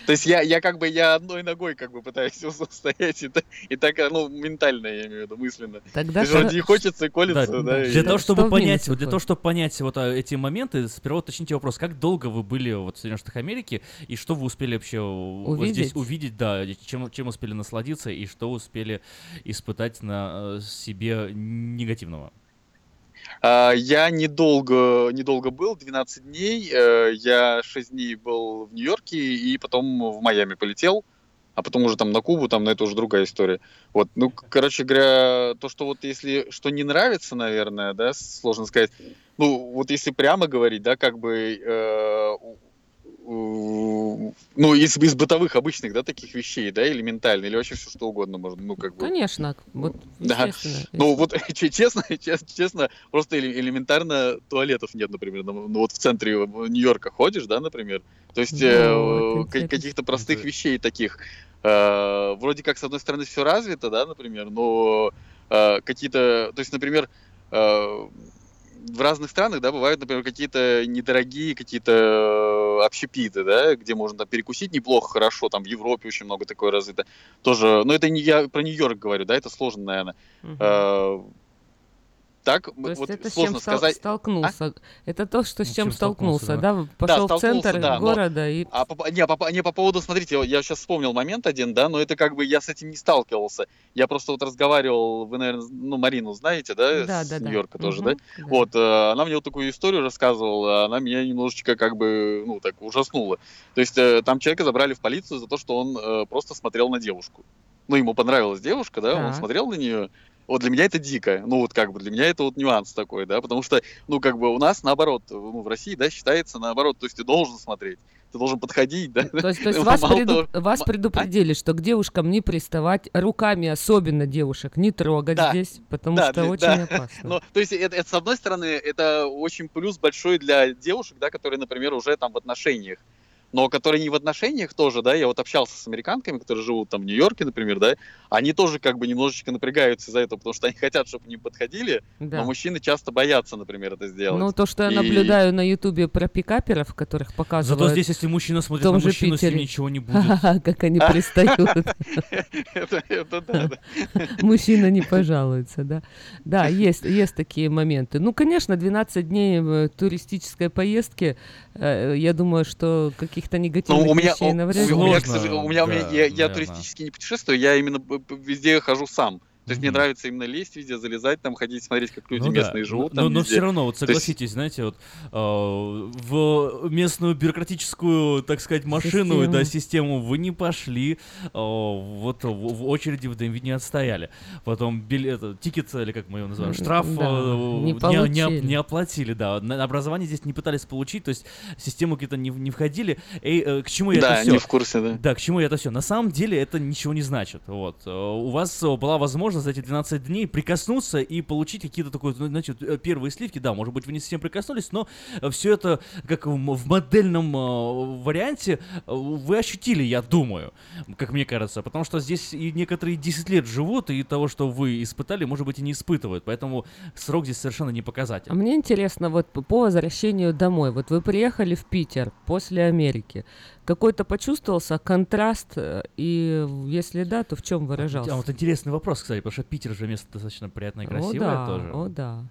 То есть я, я как бы, я одной ногой как бы пытаюсь [laughs] стоять, и, и так, ну, ментально, я имею в виду, мысленно. Тогда есть вроде и хочется, и колется, да. Да, и- для того, чтобы Что понять, для того, чтобы понять вот а, эти моменты, сперва уточните вопрос, как долго вы были вот в Соединенных Штатах Америки и что вы успели вообще у- вот здесь Увидеть? увидеть, да, чем, чем успели насладиться и что успели испытать на э, себе негативного? А, Я недолго, недолго был, 12 дней. Э, Я 6 дней был в Нью-Йорке и потом в Майами полетел, а потом уже там на Кубу, там, на это уже другая история. Вот, ну, короче говоря, то, что вот если что не нравится, наверное, да, сложно сказать. Ну, вот если прямо говорить, да, как бы, э, ну, из, из бытовых обычных, да, таких вещей, да, элементально, или вообще все что угодно можно, ну, как бы. Конечно, вот Да. Ну вот [laughs] че- честно, [laughs] честно, честно, просто эле- элементарно туалетов нет, например. Ну ну, вот в центре Нью-Йорка ходишь, да, например. То есть э, Вот, ка- интересно. каких-то простых вещей таких. Э, Вроде как, с одной стороны, все развито, да, например, но э, какие-то, то есть, например, э, в разных странах, да, бывают, например, какие-то недорогие какие-то э, общепиты, да, где можно там перекусить неплохо, хорошо, там в Европе очень много такое развито. Тоже, но это не я про Нью-Йорк говорю, да, это сложно, наверное. Э, Так, То есть вот это с сложно чем стал- сказать. столкнулся. Это то, что с чем чем столкнулся, столкнулся, да. да? Да, Пошел в центр да, но- города и... А по, не, по, не по поводу, смотрите, я сейчас вспомнил момент один, да, но это как бы я с этим не сталкивался. Я просто вот разговаривал, вы, наверное, ну, Марину знаете, да, Да, с да, да. Нью-Йорка тоже, Мгм, да? Вот, э, она мне вот такую историю рассказывала, она меня немножечко как бы, ну, так ужаснула. То есть э, там человека забрали в полицию за то, что он э, просто смотрел на девушку. Ну, ему понравилась девушка, да, он Так. смотрел на нее, вот для меня это дико. Ну, вот как бы для меня это вот нюанс такой, да, потому что, ну, как бы у нас наоборот, ну, в России, да, считается наоборот, то есть ты должен смотреть, ты должен подходить, да. То есть, то есть [laughs] вас, преду- того- вас предупредили, что к девушкам не приставать, руками особенно девушек не трогать Да. здесь, потому Да, что для- очень да. опасно. Ну, то есть это, это, с одной стороны, это очень плюс большой для девушек, да, которые, например, уже там в отношениях. Но которые не в отношениях тоже, да, я вот общался с американками, которые живут там в Нью-Йорке, например, да, они тоже как бы немножечко напрягаются из-за этого, потому что они [laughs] хотят, чтобы не подходили, Да. но мужчины часто боятся, например, это сделать. Ну, то, что я И- наблюдаю на Ютубе про пикаперов, которых показывают... Зато здесь, если мужчина смотрит том на же мужчину, с ним Питере. ничего не будет. Ха-ха, Как они пристают. [laughs] Да, да. [laughs] Мужчина не пожалуется, да. Да, есть, есть такие моменты. Ну, конечно, 12 дней туристической поездки, э, я думаю, что каких-то негативных Ну, у меня, вещей у, навряд ли. у меня, у меня, у меня- я, я туристически не путешествую, я именно везде хожу сам. То есть мне нравится именно лезть везде, залезать, там ходить, смотреть, как люди Ну да, местные живут. Но, там но везде. все равно, вот То есть- согласитесь, знаете, вот э, в местную бюрократическую, так сказать, машину, Систему. да, систему вы не пошли, э, вот в, в очереди в ДМВ не отстояли. Потом билет, тикет, или как мы его называем, штраф да, э, не не, не, оплатили, да. На образование здесь не пытались получить, то есть систему какие-то не, не входили. И э, к чему я Да, это все? не в курсе, да. Да, к чему я это все? На самом деле это ничего не значит. Вот. Э, У вас была возможность невозможно за эти 12 дней прикоснуться и получить какие-то такой, значит, э, первые сливки. Да, может быть, вы не совсем прикоснулись, но все это как в, модельном э, варианте э, вы ощутили, я думаю, как мне кажется. Потому что здесь и некоторые 10 лет живут, и того, что вы испытали, может быть, и не испытывают. Поэтому срок здесь совершенно не показатель. А мне интересно, вот по возвращению домой. Вот вы приехали в Питер после Америки. Какой-то почувствовался контраст, э, и если да, то в чем выражался? А вот интересный вопрос, кстати, потому что Питер же место достаточно приятное и красивое о, да, тоже. О, да.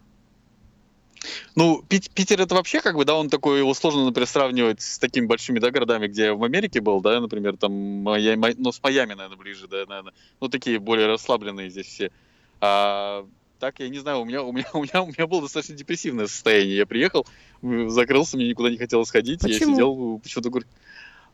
Ну, Пит- Питер это вообще как бы, да, он такой, его сложно, например, сравнивать с такими большими, да, городами, где я в Америке был, да, например, там, Майами, ну, с Майами, наверное, ближе, да, наверное, ну, такие более расслабленные здесь все. А, так, я не знаю, у меня, у меня, [laughs] у меня, у меня было достаточно депрессивное состояние. Я приехал, закрылся, мне никуда не хотелось ходить, Почему? я сидел, почему-то говорю,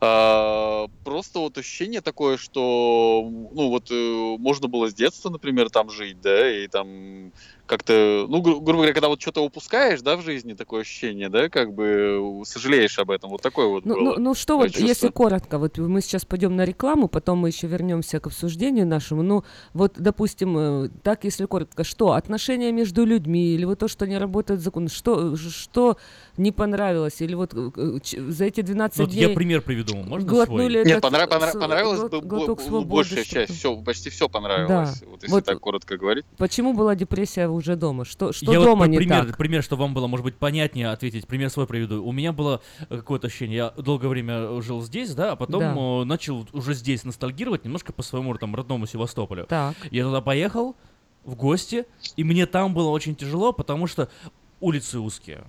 а, просто вот ощущение такое, что, ну, вот, э, можно было с детства, например, там жить, да, и там как-то, ну, гру- грубо говоря, когда вот что-то упускаешь, да, в жизни, такое ощущение, да, как бы сожалеешь об этом, вот такое вот Ну, было. ну, ну что вот, чувство. если коротко, вот мы сейчас пойдем на рекламу, потом мы еще вернемся к обсуждению нашему. Ну, вот, допустим, э, так, если коротко, что отношения между людьми, или вот то, что не работает закон, что, что не понравилось, или вот э, ч- за эти 12 Ну, вот дней я пример приведу, можно глотнули свой? Нет, этот понрав- понрав- понравилось глот- глоток свободы, большая часть, все, почти все понравилось, Да. вот если Вот- так коротко говорить. Почему была депрессия уже дома? Что, что я вот дома про не пример, так? пример, что вам было, может быть, понятнее ответить. Пример свой приведу. У меня было э, какое-то ощущение. Я долгое время жил здесь, да, а потом Да. э, начал уже здесь ностальгировать немножко по своему там родному Севастополю. Так. Я туда поехал в гости, и мне там было очень тяжело, потому что улицы узкие.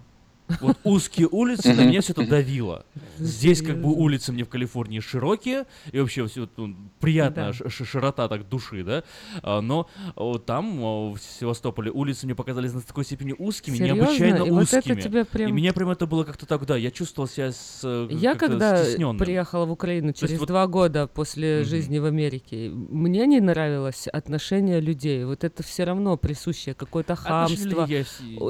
Вот узкие улицы на меня все это давило. Здесь как бы улицы мне в Калифорнии широкие, и вообще все приятная Да. широта так души, да. А, Но о, там, о, в Севастополе, улицы мне показались на такой степени узкими, Серьезно? необычайно И вот это узкими. прям- И меня прям это было как-то так, да, я чувствовал себя с, э, Я когда стесненным. приехала в Украину через вот- два года после Мгм. жизни в Америке, мне не нравилось отношение людей. Вот это все равно присущее какое-то хамство,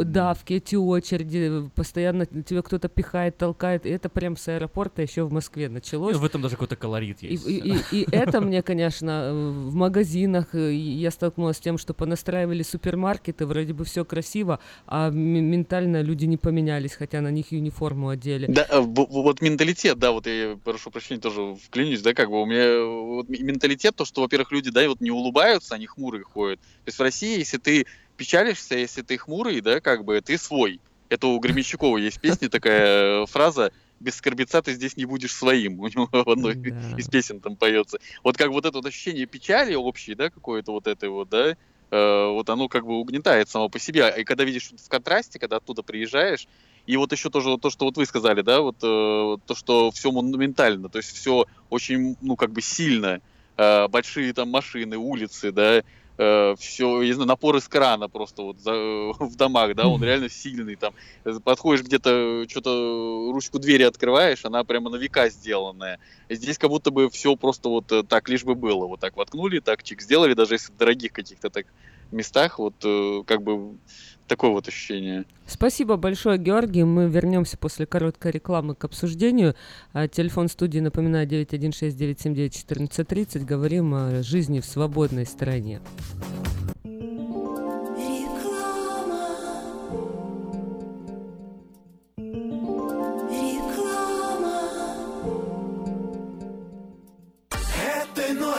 давки, эти очереди, постоянно тебя кто-то пихает, толкает. И это прям с аэропорта еще в Москве началось. Ну, В этом даже какой-то колорит И, есть. и- и- и [laughs] это мне, конечно, э, в магазинах э, я столкнулась с тем, что понастраивали супермаркеты, вроде бы все красиво, а ментально люди не поменялись, хотя на них юниформу одели. Да, э, вот менталитет, да, вот я прошу прощения, тоже вклинюсь, да, как бы у меня э, вот менталитет, то, что, во-первых, люди, да, вот не улыбаются, они хмурые ходят. То есть в России, если ты печалишься, если ты хмурый, да, как бы ты свой. Это у Гремещукова есть песня такая э, фраза без скорбеца ты здесь не будешь своим. [laughs] У него в одной из песен там поется. Вот как вот это вот ощущение печали общей, да, какое-то вот это вот, да, э, вот оно как бы угнетает само по себе. И когда видишь в контрасте, когда оттуда приезжаешь, и вот еще тоже вот то, что вот вы сказали, да, вот э, то, что все монументально, то есть все очень, ну, как бы сильно, э, большие там машины, улицы, да, все, я знаю, напор из крана просто вот за- [laughs] в домах, да, он реально сильный, там, э, подходишь где-то, что-то ручку двери открываешь, она прямо на века сделанная. Здесь как будто бы все просто вот э, так лишь бы было, вот так воткнули, так чик сделали, даже если дорогих каких-то так местах, вот э, как бы такое вот ощущение. Спасибо большое, Георгий. Мы вернемся после короткой рекламы к обсуждению. А, Телефон студии, напоминаю, 916-979-1430. Говорим о жизни в свободной стране.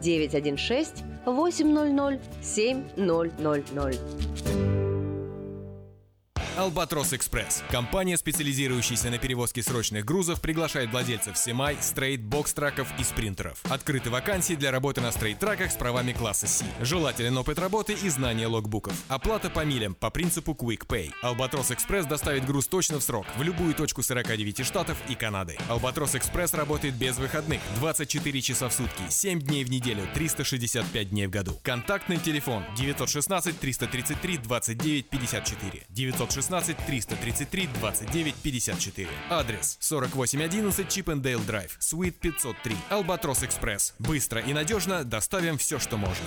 916 800 7000. Albatros Express. Компания, специализирующаяся на перевозке срочных грузов, приглашает владельцев semi, straight, box truck ов и спринтеров. Открыты вакансии для работы на straight truck ах с правами класса C. Желателен опыт работы и знание logbook ов. Оплата по милям по принципу Quick Pay. Albatros Express доставит груз точно в срок в любую точку 49 штатов и Канады. Albatros Express работает без выходных 24 часа в сутки, 7 дней в неделю, 365 дней в году. Контактный телефон 916 333 29 54 916 333 29 54. Адрес 4811 Чипендейл Драйв, Суит 503. Албатрос Экспресс. Быстро и надежно доставим все, что можно.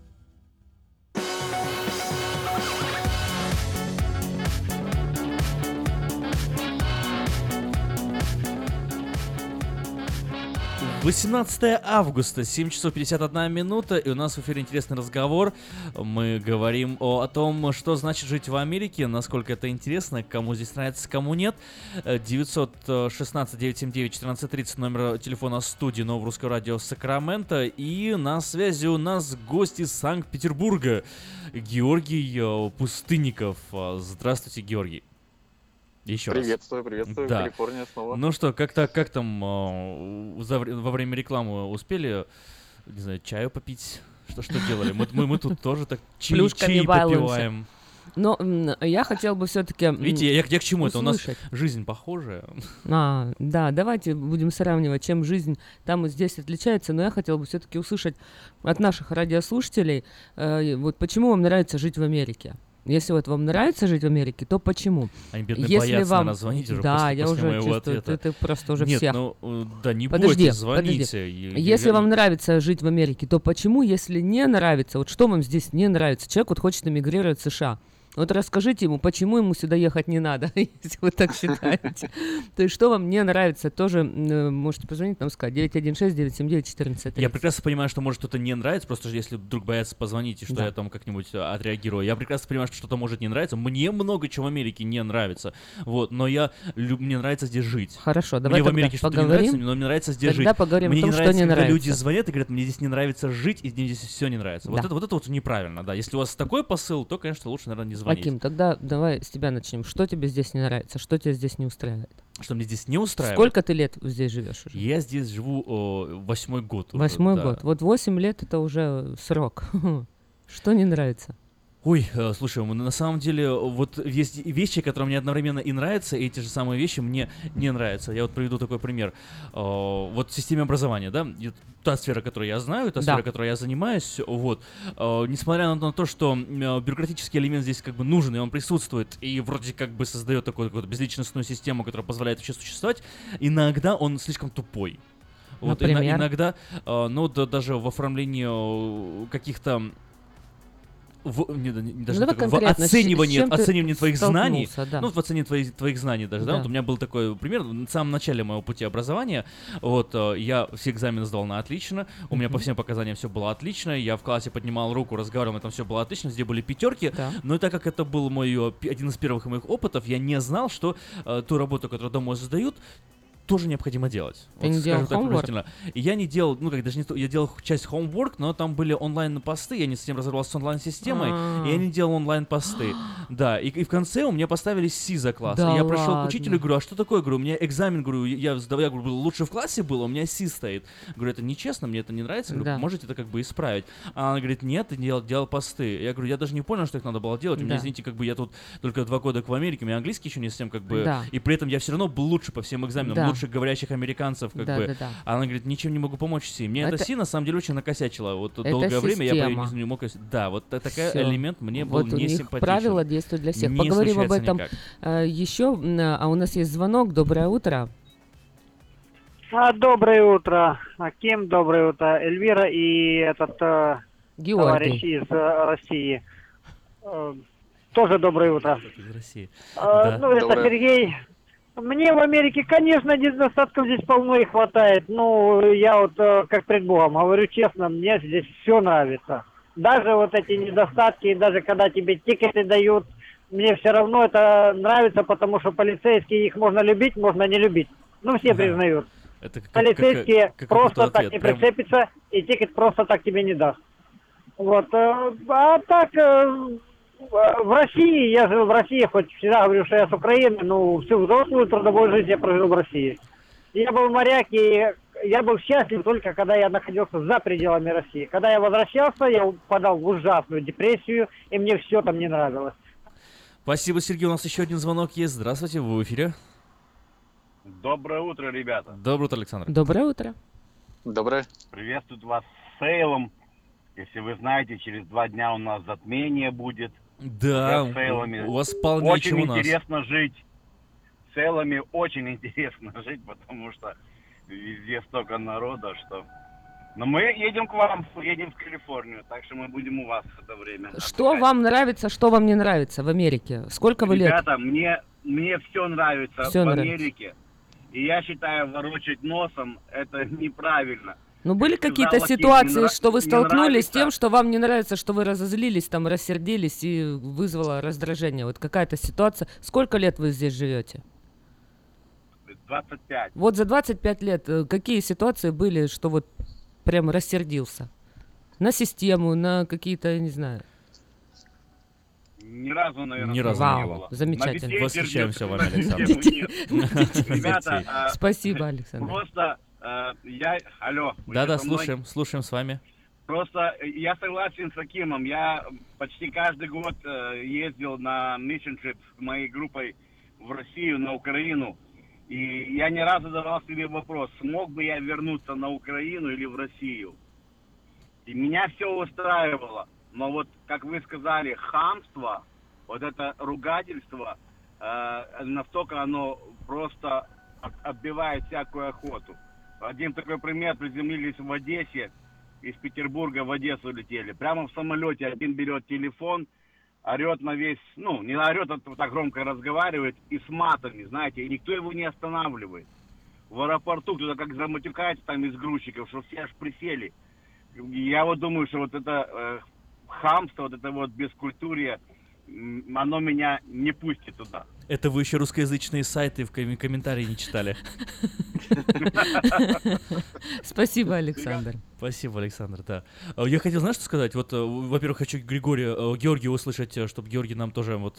18 августа, 7 часов 51 минута, и у нас в эфире интересный разговор. Мы говорим о, о том, что значит жить в Америке, насколько это интересно, кому здесь нравится, кому нет. Э, 916-979-1430, номер телефона студии Нового Русского Радио Сакраменто. И на связи у нас гости Санкт-Петербурга. Георгий э, Пустынников. Э, Здравствуйте, Георгий. Еще Приветствую, раз. приветствую, Да. Калифорния снова. Ну что, как-то, как там э, за во время рекламы успели, не знаю, чаю попить? Что, что делали? Мы, мы, мы тут тоже так чаи балуемся. попиваем. Но я хотел бы все-таки... Видите, я, я к чему это? У нас жизнь похожая. А, да, давайте будем сравнивать, чем жизнь там и здесь отличается. Но я хотел бы все-таки услышать от наших радиослушателей, э, вот почему вам нравится жить в Америке. Если вот вам нравится жить в Америке, то почему? Они, бедные, Если боятся, вам... звонить уже Да, после- я после уже моего чувствую, ответа. ты, ты просто уже Нет, всех. ну, э, да не подожди, бойтесь, звоните. подожди. Я- Если я- вам нравится жить в Америке, то почему, если не нравится, вот что вам здесь не нравится? Человек вот хочет эмигрировать в США. Вот расскажите ему, почему ему сюда ехать не надо, [laughs] если вы так считаете. [laughs] То есть, что вам не нравится, тоже э, можете позвонить нам сказать. 916-979-1430. Я прекрасно понимаю, что может что-то не нравится, просто если вдруг боятся позвонить, и что Да. я там как-нибудь э, отреагирую. Я прекрасно понимаю, что что-то может не нравиться. Мне много чего в Америке не нравится. Вот, но я мне нравится здесь жить. Хорошо, Мне давай в тогда Америке что-то не нравится, но мне нравится здесь Тогда жить. поговорим о мне том, не что нравится, не когда люди нравится. звонят и говорят, мне здесь не нравится жить, и мне здесь все не нравится. Вот это вот это вот неправильно, да. Если у вас такой посыл, то, конечно, лучше, наверное, не звонить. Аким, тогда давай с тебя начнем. Что тебе здесь не нравится? Что тебя здесь не устраивает? Что мне здесь не устраивает? Сколько ты лет здесь живешь уже? Я здесь живу о, восьмой год. уже, Восьмой да. год. Вот восемь лет это уже срок. [laughs] Что не нравится? Ой, э, слушай, на самом деле, вот есть вещи, которые мне одновременно и нравятся, и эти же самые вещи мне не нравятся. Я вот приведу такой пример. Э, Вот в системе образования, да, та сфера, которой я знаю, та Да. сфера, которой я занимаюсь, вот, э, несмотря на то, что бюрократический элемент здесь как бы нужен, и он присутствует, и вроде как бы создает такую какую-то безличностную систему, которая позволяет вообще существовать, иногда он слишком тупой. Вот, Например? иногда, ну, да- даже в оформлении каких-то в, не, не- даже Ну, не давай так, в оценивании, оценивании твоих знаний, да. ну, в оценивании твоих, твоих знаний даже, да. Да. вот у меня был такой пример, в самом начале моего пути образования, вот, э, я все экзамены сдал на отлично, у меня по Мгм. всем показаниям все было отлично, я в классе поднимал руку, разговаривал, там все было отлично, везде были пятерки, Да. но так как это был мой, э, один из первых моих опытов, я не знал, что э, ту работу, которую домой задают, тоже необходимо делать. Ты не делал так, я не делал, ну как даже не то, я делал часть homework, но там были онлайн посты, я не совсем разобрался с онлайн-системой, А. и я не делал онлайн посты. [gasps] Да, и, и в конце у меня поставили Си за класс. Да и я пришел к учителю говорю, а что такое? Говорю, у меня экзамен, говорю, я, сдавал, я говорю, лучше в классе было, у меня Си стоит. Говорю, это нечестно, мне это не нравится. Говорю, Да. можете это как бы исправить. А она говорит, нет, ты делал, делал посты. Я говорю, я даже не понял, что их надо было делать. У меня, извините, как бы я тут только два года в Америке, у меня английский еще не совсем как бы... Да. И при этом я все равно был лучше по всем экзаменам, Да. Лучше говорящих американцев, как Да, бы. да, да. А она говорит, ничем не могу помочь Си. Мне это, Это- Си на самом деле очень накосячила. Вот Это долгое время я система. по- не мог... Да, вот та- такой Всё. элемент мне был вот у не них симпатичен. правила действуют для всех. Не Поговорим об этом никак. э, еще. А у нас есть звонок. Доброе утро. А, доброе утро, Аким, доброе утро, Эльвира и этот э, Георгий. товарищ из э, России. Э, тоже доброе утро. Из России. Э, Да. Ну, это Доброе. Сергей. Мне в Америке, конечно, недостатков здесь полно и хватает. Ну, я вот э, как пред Богом говорю честно, мне здесь все нравится. Даже вот эти недостатки, даже когда тебе тикеты дают, мне все равно это нравится, потому что полицейские, их можно любить, можно не любить. Ну, все признают. Это как- Полицейские как- как просто какой-то так ответ, не прям. прицепится, и тикет просто так тебе не даст. Вот. э, А так, э, в России, я жил в России, хоть всегда говорю, что я с Украины, но всю взрослую трудовую жизнь я прожил в России. Я был моряк, и я был счастлив только когда я находился за пределами России. Когда я возвращался, я упадал в ужасную депрессию, и мне все там не нравилось. Спасибо, Сергей. У нас еще один звонок есть. Здравствуйте, вы в эфире. Доброе утро, ребята. Доброе утро, Александр. Доброе утро. Доброе. Приветствую вас с сейлом. Если вы знаете, через два дня у нас затмение будет. Да, у вас полнее, Очень чем у нас. интересно жить. С сейлами очень [laughs] интересно жить, потому что везде столько народа, что... Но мы едем к вам, едем в Калифорнию, так что мы будем у вас в это время. Что вам нравится, что вам не нравится в Америке? Сколько вы лет? Ребята, мне, мне все нравится Всё в нравится. Америке. И я считаю, ворочать носом это неправильно. Ну, были какие-то ситуации, что вы столкнулись с тем, что вам не нравится, что вы разозлились, там, рассердились и вызвало раздражение? Вот какая-то ситуация. Сколько лет вы здесь живете? 25. Вот за 25 лет э, какие ситуации были, что вот прям рассердился? На систему, на какие-то, я не знаю. Ни разу, наверное, Ни разу Вау, не было. замечательно. Восхищаемся вами, Александр. Ребята, а, Спасибо, Александр. Просто э, я... Алло. Да-да, слушаем, слушаем с вами. Просто э, я согласен с Акимом. Я почти каждый год э, ездил на mission trip с моей группой в Россию, на Украину. И я ни разу задавал себе вопрос, смог бы я вернуться на Украину или в Россию. И меня все устраивало. Но вот, как вы сказали, хамство, вот это ругательство, э, настолько оно просто от- отбивает всякую охоту. Один такой пример, приземлились в Одессе, из Петербурга в Одессу летели. Прямо в самолете один берет телефон, орет на весь, ну, не орет, а так громко разговаривает и с матами, знаете, и никто его не останавливает. В аэропорту кто-то как заматюкается там из грузчиков, что все аж присели. Я вот думаю, что вот это э, хамство, вот это вот бескультурье, оно меня не пустит туда. Это вы еще русскоязычные сайты в ком- комментарии не читали. Спасибо, Александр. Спасибо, Александр, да. А, Я хотел, знаешь, что сказать? Вот, э, во-первых, хочу Григория, э, Георгия услышать, чтобы Георгий нам тоже вот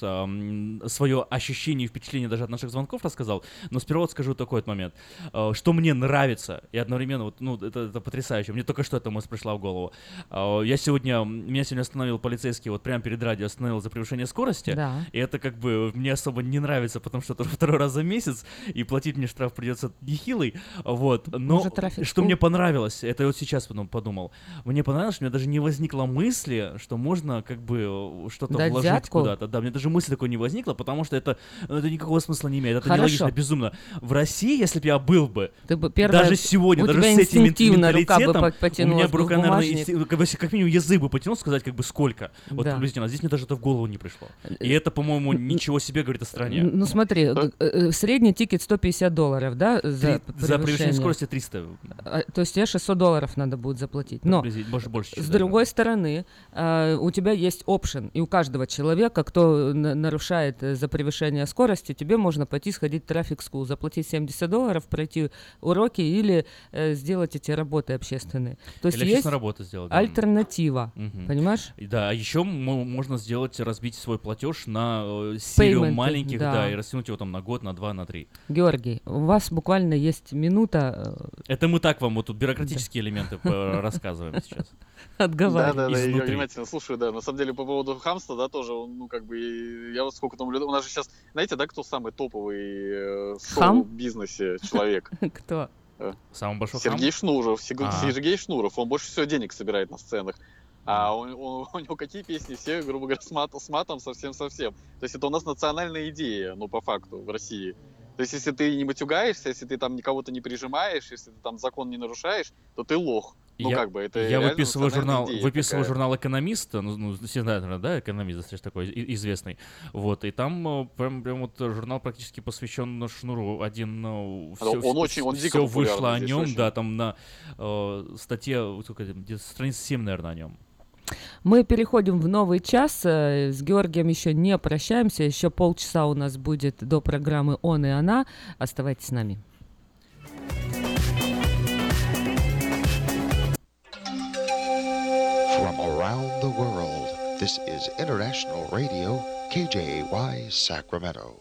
свое ощущение и впечатление даже от наших звонков рассказал. Но сперва вот скажу такой вот момент. Э, Что мне нравится, и одновременно, вот, ну, это, это потрясающе. Мне только что эта мысль пришла в голову. Э, Я сегодня, меня сегодня остановил полицейский, вот прямо перед радио остановил за превышение скорости. Да. И это как бы мне особо не нравится, потому что это второй раз за месяц, и платить мне штраф придется нехилый. Вот. Но Может, трафик что мне понравилось, это я вот сейчас потом подумал. Мне понравилось, что у меня даже не возникло мысли, что можно как бы э, что-то Дать вложить взятку? куда-то. Да, мне даже мысли такой не возникло, потому что это, ну, это никакого смысла не имеет. Это Хорошо. нелогично, безумно. В России, если бы я был бы, Ты бы первое- даже сегодня, у даже с этим менталитетом, у меня бы рука, наверное, инсти- как, минимум язык бы потянул, сказать как бы сколько. Вот Да. приблизительно. А здесь мне даже это в голову не пришло. И это, по-моему, ничего себе говорит о Э, стране. Ну смотри, э, э, средний тикет 150 долларов, да, за Три- за превышение скорости 300. А, То есть тебе 600 долларов надо будет заплатить. Но больше чуть-чуть с другой стороны, а, у тебя есть опшен, и у каждого человека, кто на- нарушает э, за превышение скорости, тебе можно пойти сходить в трафик скул, заплатить 70 долларов, пройти уроки или э, сделать эти работы общественные. То есть Или есть работу сделать, да. альтернатива, Мгм. понимаешь? Да, а еще можно сделать, разбить свой платеж на э, серию Payment, маленьких, да. да. и растянуть его там на год, на два, на три. Георгий, у вас буквально есть минута э, Это мы так вам вот тут бюрократические элементы по- рассказываем сейчас. Да, отговаривать. да, да, я внимательно слушаю, да. На самом деле, по поводу хамства, да, тоже, ну, как бы, я вот сколько там людей, у нас же сейчас, знаете, да, кто самый топовый э, в Хам? шоу-бизнесе человек? [laughs] Кто? Э, Самый большой? Сергей Шнуров. А. Сергей Шнуров, он больше всего денег собирает на сценах. А он- он- у него какие песни? Все, грубо говоря, с, мат- с матом совсем-совсем. То есть это у нас национальная идея, ну, по факту, в России. То есть если ты не матюгаешься, если ты там никого-то не прижимаешь, если ты там закон не нарушаешь, то ты лох. Ну, я, как бы, это я выписывал журнал, выписывал такая. журнал экономиста, ну, ну, все знают, наверное, да, экономист достаточно такой известный, вот, и там э, прям, прям вот журнал практически посвящен Шнуру, один, ну, А он очень- он все вышло о нем, да, там на э, статье, сколько, страниц 7, наверное, о нем. Мы переходим в новый час. э, С Георгием еще не прощаемся. Еще полчаса у нас будет до программы «Он и она». Оставайтесь с нами. From around the world, this is International Radio, KJY Sacramento.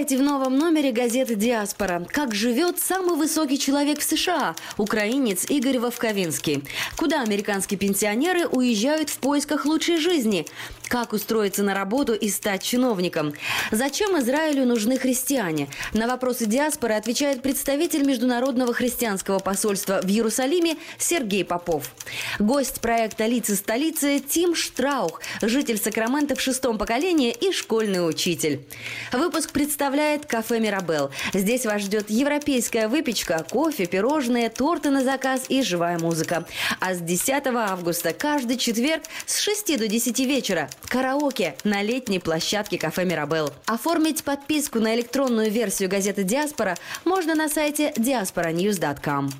Читайте в новом номере газеты «Диаспора». Как живет самый высокий человек в США – украинец Игорь Вовковинский. Куда американские пенсионеры уезжают в поисках лучшей жизни? Как устроиться на работу и стать чиновником? Зачем Израилю нужны христиане? На вопросы диаспоры отвечает представитель Международного христианского посольства в Иерусалиме Сергей Попов. Гость проекта «Лица столицы» Тим Штраух, житель Сакрамента в шестом поколении и школьный учитель. Выпуск представляет кафе «Мирабел». Здесь вас ждет европейская выпечка, кофе, пирожные, торты на заказ и живая музыка. А с 10 августа каждый четверг с 6 до 10 вечера караоке на летней площадке кафе «Мирабел». Оформить подписку на электронную версию газеты «Диаспора» можно на сайте diasporanews.com.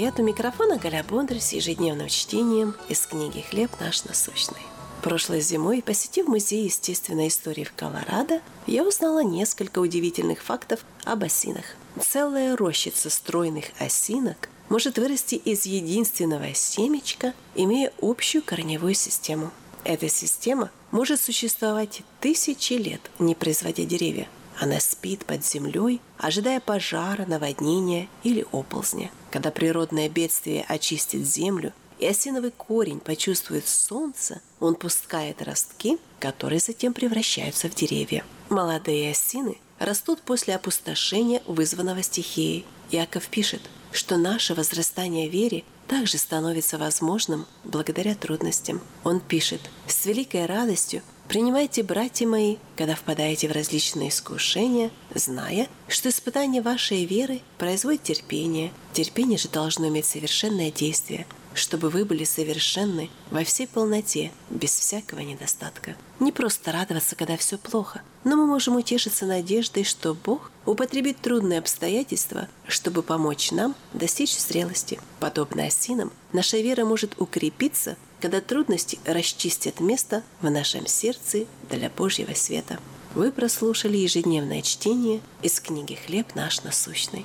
привет! У микрофона Галя Бондарь с ежедневным чтением из книги «Хлеб наш насущный». Прошлой зимой, посетив музей естественной истории в Колорадо, я узнала несколько удивительных фактов об осинах. Целая рощица стройных осинок может вырасти из единственного семечка, имея общую корневую систему. Эта система может существовать тысячи лет, не производя деревья. Она спит под землей, ожидая пожара, наводнения или оползня. Когда природное бедствие очистит землю, и осиновый корень почувствует солнце, он пускает ростки, которые затем превращаются в деревья. Молодые осины растут после опустошения, вызванного стихией. Яков пишет, что наше возрастание вере также становится возможным благодаря трудностям. Он пишет, «С великой радостью Принимайте, братья мои, когда впадаете в различные искушения, зная, что испытание вашей веры производит терпение. Терпение же должно иметь совершенное действие, чтобы вы были совершенны во всей полноте, без всякого недостатка. Не просто радоваться, когда все плохо, но мы можем утешиться надеждой, что Бог употребит трудные обстоятельства, чтобы помочь нам достичь зрелости. Подобно осинам, наша вера может укрепиться когда трудности расчистят место в нашем сердце для Божьего света. Вы прослушали ежедневное чтение из книги «Хлеб наш насущный».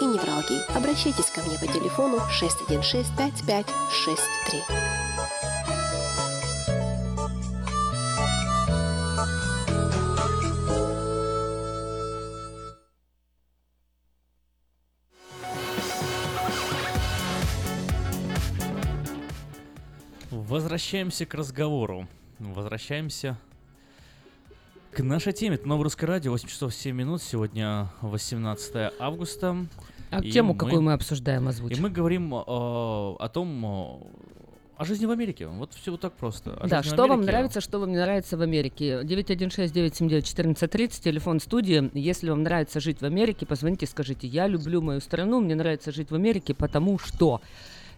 и невралгии. Обращайтесь ко мне по телефону 616 5563. Возвращаемся к разговору. Возвращаемся к нашей теме. Это Новое Русское Радио, 8 часов 7 минут. Сегодня 18 августа. А И тему, какую мы обсуждаем, озвучим. И мы говорим э, о том, э, о жизни в Америке. Вот все вот так просто. О Да, что вам нравится, что вам не нравится в Америке. 916-979-1430, телефон студии. Если вам нравится жить в Америке, позвоните, скажите, я люблю мою страну, мне нравится жить в Америке, потому что...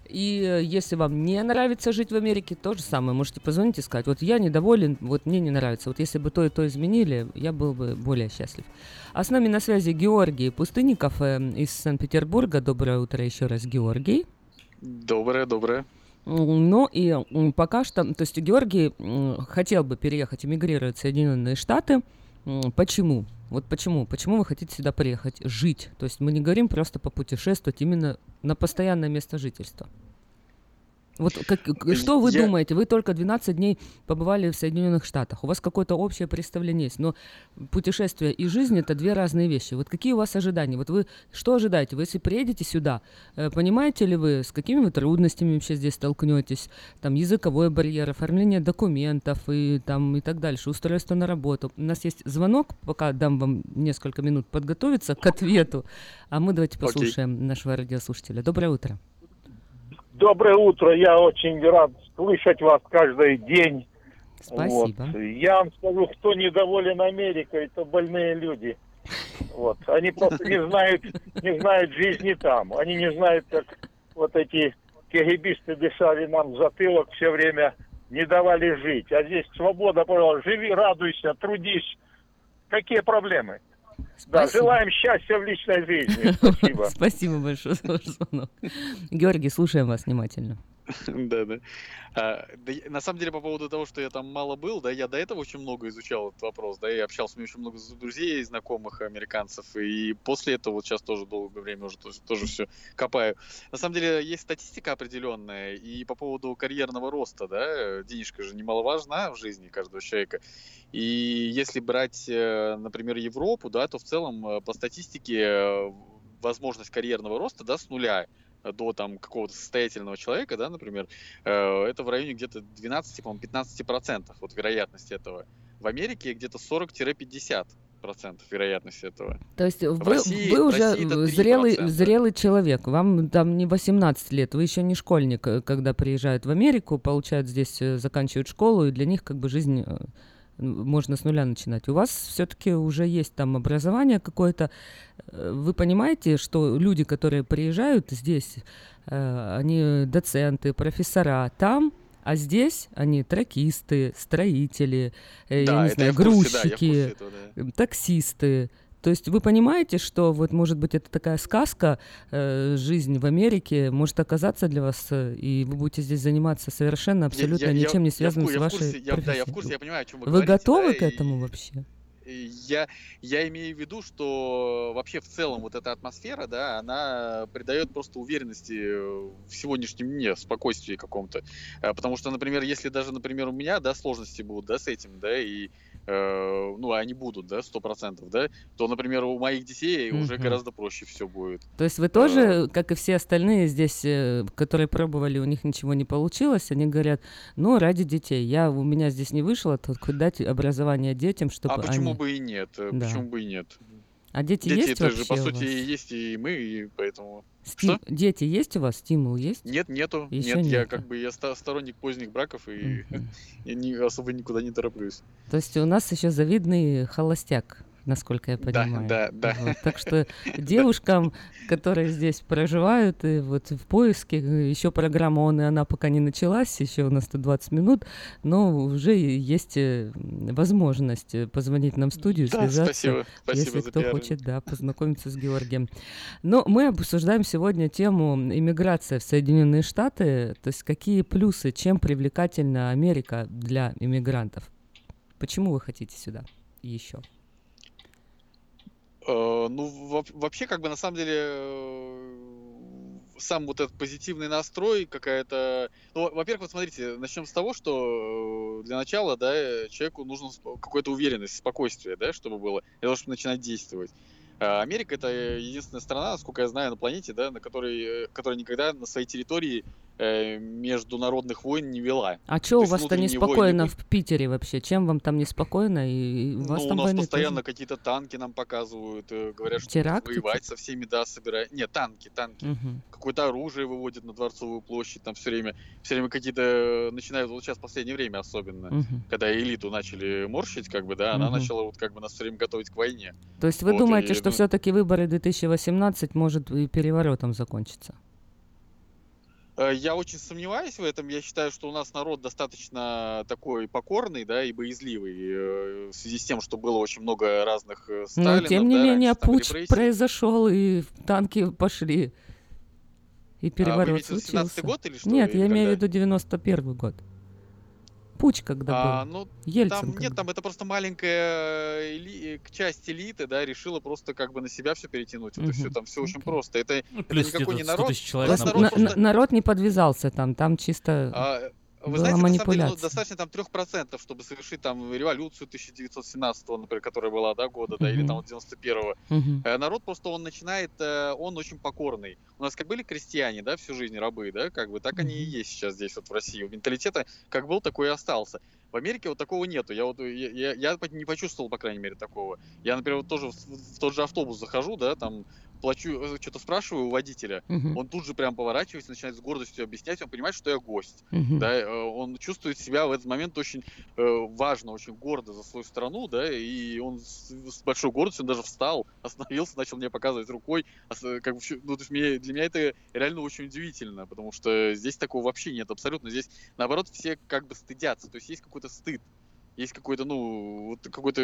И э, если вам не нравится жить в Америке, то же самое. Можете позвонить и сказать, вот я недоволен, вот мне не нравится. Вот если бы то и то изменили, я был бы более счастлив. А с нами на связи Георгий Пустынников из Санкт-Петербурга. Доброе утро еще раз, Георгий. Доброе, доброе. Ну и пока что, то есть Георгий хотел бы переехать, эмигрировать в Соединенные Штаты. Почему? Вот почему? Почему вы хотите сюда приехать жить? То есть мы не говорим просто попутешествовать именно на постоянное место жительства. Вот как, к- что вы Я- думаете? Вы только 12 дней побывали в Соединенных Штатах. У вас какое-то общее представление есть. Но путешествие и жизнь это две разные вещи. Вот какие у вас ожидания? Вот вы что ожидаете? Вы если приедете сюда, э, понимаете ли вы, с какими вы трудностями вообще здесь столкнетесь? Там языковой барьер, оформление документов и там и так дальше, устройство на работу. У нас есть звонок, пока дам вам несколько минут подготовиться к ответу. А мы давайте послушаем нашего радиослушателя. Доброе утро. Доброе утро. Я очень рад слышать вас каждый день. Спасибо. Вот. Я вам скажу, кто недоволен Америкой, это больные люди. Вот. Они просто не знают, не знают жизни там. Они не знают, как вот эти кегибисты дышали нам в затылок все время, не давали жить. А здесь свобода, пожалуйста, живи, радуйся, трудись. Какие проблемы? Да, Спасибо. желаем счастья в личной жизни. [laughs] Спасибо. Спасибо большое за ваш звонок. Георгий, слушаем вас внимательно. [laughs] Да, да. А, На самом деле, по поводу того, что я там мало был, да, я до этого очень много изучал этот вопрос, да, и общался, у меня очень много друзей, знакомых американцев, и после этого вот сейчас тоже долгое время уже тоже, тоже все копаю. На самом деле, есть статистика определенная, и по поводу карьерного роста, да, денежка же немаловажна в жизни каждого человека. И если брать, э, например, Европу, да, то в целом э, по статистике э, возможность карьерного роста, да, с нуля до там какого-то состоятельного человека, да, например, э, это в районе где-то 12, по-моему, 15 процентов вот вероятность этого. В Америке где-то 40-50 процентов вероятность этого. То есть В вы, России- вы уже России зрелый, 3%. зрелый человек, вам там не 18 лет, вы еще не школьник, э, когда приезжают в Америку, получают здесь, э, заканчивают школу, и для них как бы жизнь э, можно с нуля начинать. У вас все-таки уже есть там образование какое-то. Э, Вы понимаете, что люди, которые приезжают здесь, э, они доценты, профессора там, а здесь они тракисты, строители, э, Да, я не знаю, в курсе, да, я курсе грузчики, да. таксисты. То есть вы понимаете, что вот может быть это такая сказка, э, жизнь в Америке может оказаться для вас, э, и вы будете здесь заниматься совершенно абсолютно Я- я- ничем не я в связанным с я в вашей я- да, я в профессией. курсе, я понимаю, о чем вы Вы говорите, готовы да, к и- этому вообще? И Я, я имею в виду, что вообще в целом вот эта атмосфера, да, она придает просто уверенности в сегодняшнем дне, спокойствии каком-то. Э, Потому что, например, если даже, например, у меня, да, сложности будут, да, с этим, да, и, э, ну, они будут, да, сто процентов, да, то, например, у моих детей уже Мгм. гораздо проще все будет. То есть вы тоже, как и все остальные здесь, э, которые пробовали, у них ничего не получилось, они говорят, ну, ради детей, я, у меня здесь не вышло, то хоть дать образование детям, чтобы а почему они... бы и нет? э, Да. Почему бы и нет? А дети, Дети есть это же, по вообще сути, вас? есть и мы, и поэтому... Стим- Дети есть у вас? Стимул есть? Нет, нету. Ещё нет, я нету. как бы я сторонник поздних браков и [laughs] я не, особо никуда не тороплюсь. То есть у нас еще завидный холостяк, насколько я Да, понимаю. да, да. Вот. Так что девушкам, которые здесь проживают, и вот в поиске, еще программа «Он и она» пока не началась, еще у нас тут 20 минут, но уже есть э, возможность позвонить нам в студию, Да, связаться, спасибо, спасибо если кто пиар. хочет, да, познакомиться с Георгием. Но мы обсуждаем сегодня тему иммиграция в Соединенные Штаты, то есть какие плюсы, чем привлекательна Америка для иммигрантов. Почему вы хотите сюда еще? Э, Ну, во- вообще, как бы на самом деле, э, сам вот этот позитивный настрой, какая-то... Ну, во- во-первых, вот смотрите, начнем с того, что э, для начала, да, человеку нужна сп- какая-то уверенность, спокойствие, да, чтобы было, для того, чтобы начинать действовать. А Америка это единственная страна, насколько я знаю, на планете, да, на которой, которая никогда на своей территории международных войн не вела. А То что у вас-то войны неспокойно были. в Питере вообще? Чем вам там неспокойно? И у вас Ну, у там нас войны постоянно тоже? какие-то танки нам показывают, э, говорят, что Теракты, воевать со всеми, да, собирают. Нет, танки, танки. Мгм. Какое-то оружие выводят на Дворцовую площадь, там все время, все время какие-то э, начинают, вот сейчас в последнее время особенно, Мгм. когда элиту начали морщить, как бы, да, она Мгм. начала вот как бы нас все время готовить к войне. То есть вы Вот, думаете, и, что ну, все-таки выборы 2018 может и переворотом закончиться? Э, Я очень сомневаюсь в этом. Я считаю, что у нас народ достаточно такой покорный, да, и боязливый э, в связи с тем, что было очень много разных э, Но Сталинов, тем не да, менее раньше путь репрессий. произошел и танки пошли. И переворот А имеете в виду 17-й случился. год или что? Нет, Или я имею в когда? виду 91 год. Путь когда А, был. ну, Ельцин там, нет, там это просто маленькая эли- к- часть элиты, да, решила просто как бы на себя все перетянуть. Это все, там все очень просто. Это, это плюс никакой не 100 народ. человек народ на- просто- на- народ не подвязался там, там чисто А, Вы была знаете, на самом деле, ну, манипуляция. достаточно там 3%, чтобы совершить там революцию 1917, например, которая была, да, года, да, или Мгм. там вот 91-го. Мгм. Э, Народ просто, он начинает, э, он очень покорный. У нас как были крестьяне, да, всю жизнь рабы, да, как бы, так они и есть сейчас здесь вот в России. Менталитета как был, такой и остался. В Америке вот такого нету. Я вот, я, я- я не почувствовал, по крайней мере, такого. Я, например, вот тоже в, в тот же автобус захожу, да, там плачу, что-то спрашиваю у водителя, Мгм. он тут же прям поворачивается, начинает с гордостью объяснять, он понимает, что я гость. Мгм. Да, э, он чувствует себя в этот момент очень э, важно, очень гордо за свою страну, да, и он с, большой гордостью даже встал, [laughs] остановился, начал мне показывать рукой, э, как бы, ну, то есть мне- для меня это реально очень удивительно, потому что здесь такого вообще нет абсолютно, здесь наоборот все как бы стыдятся, то есть есть какой-то стыд, есть какой-то, ну, вот какое-то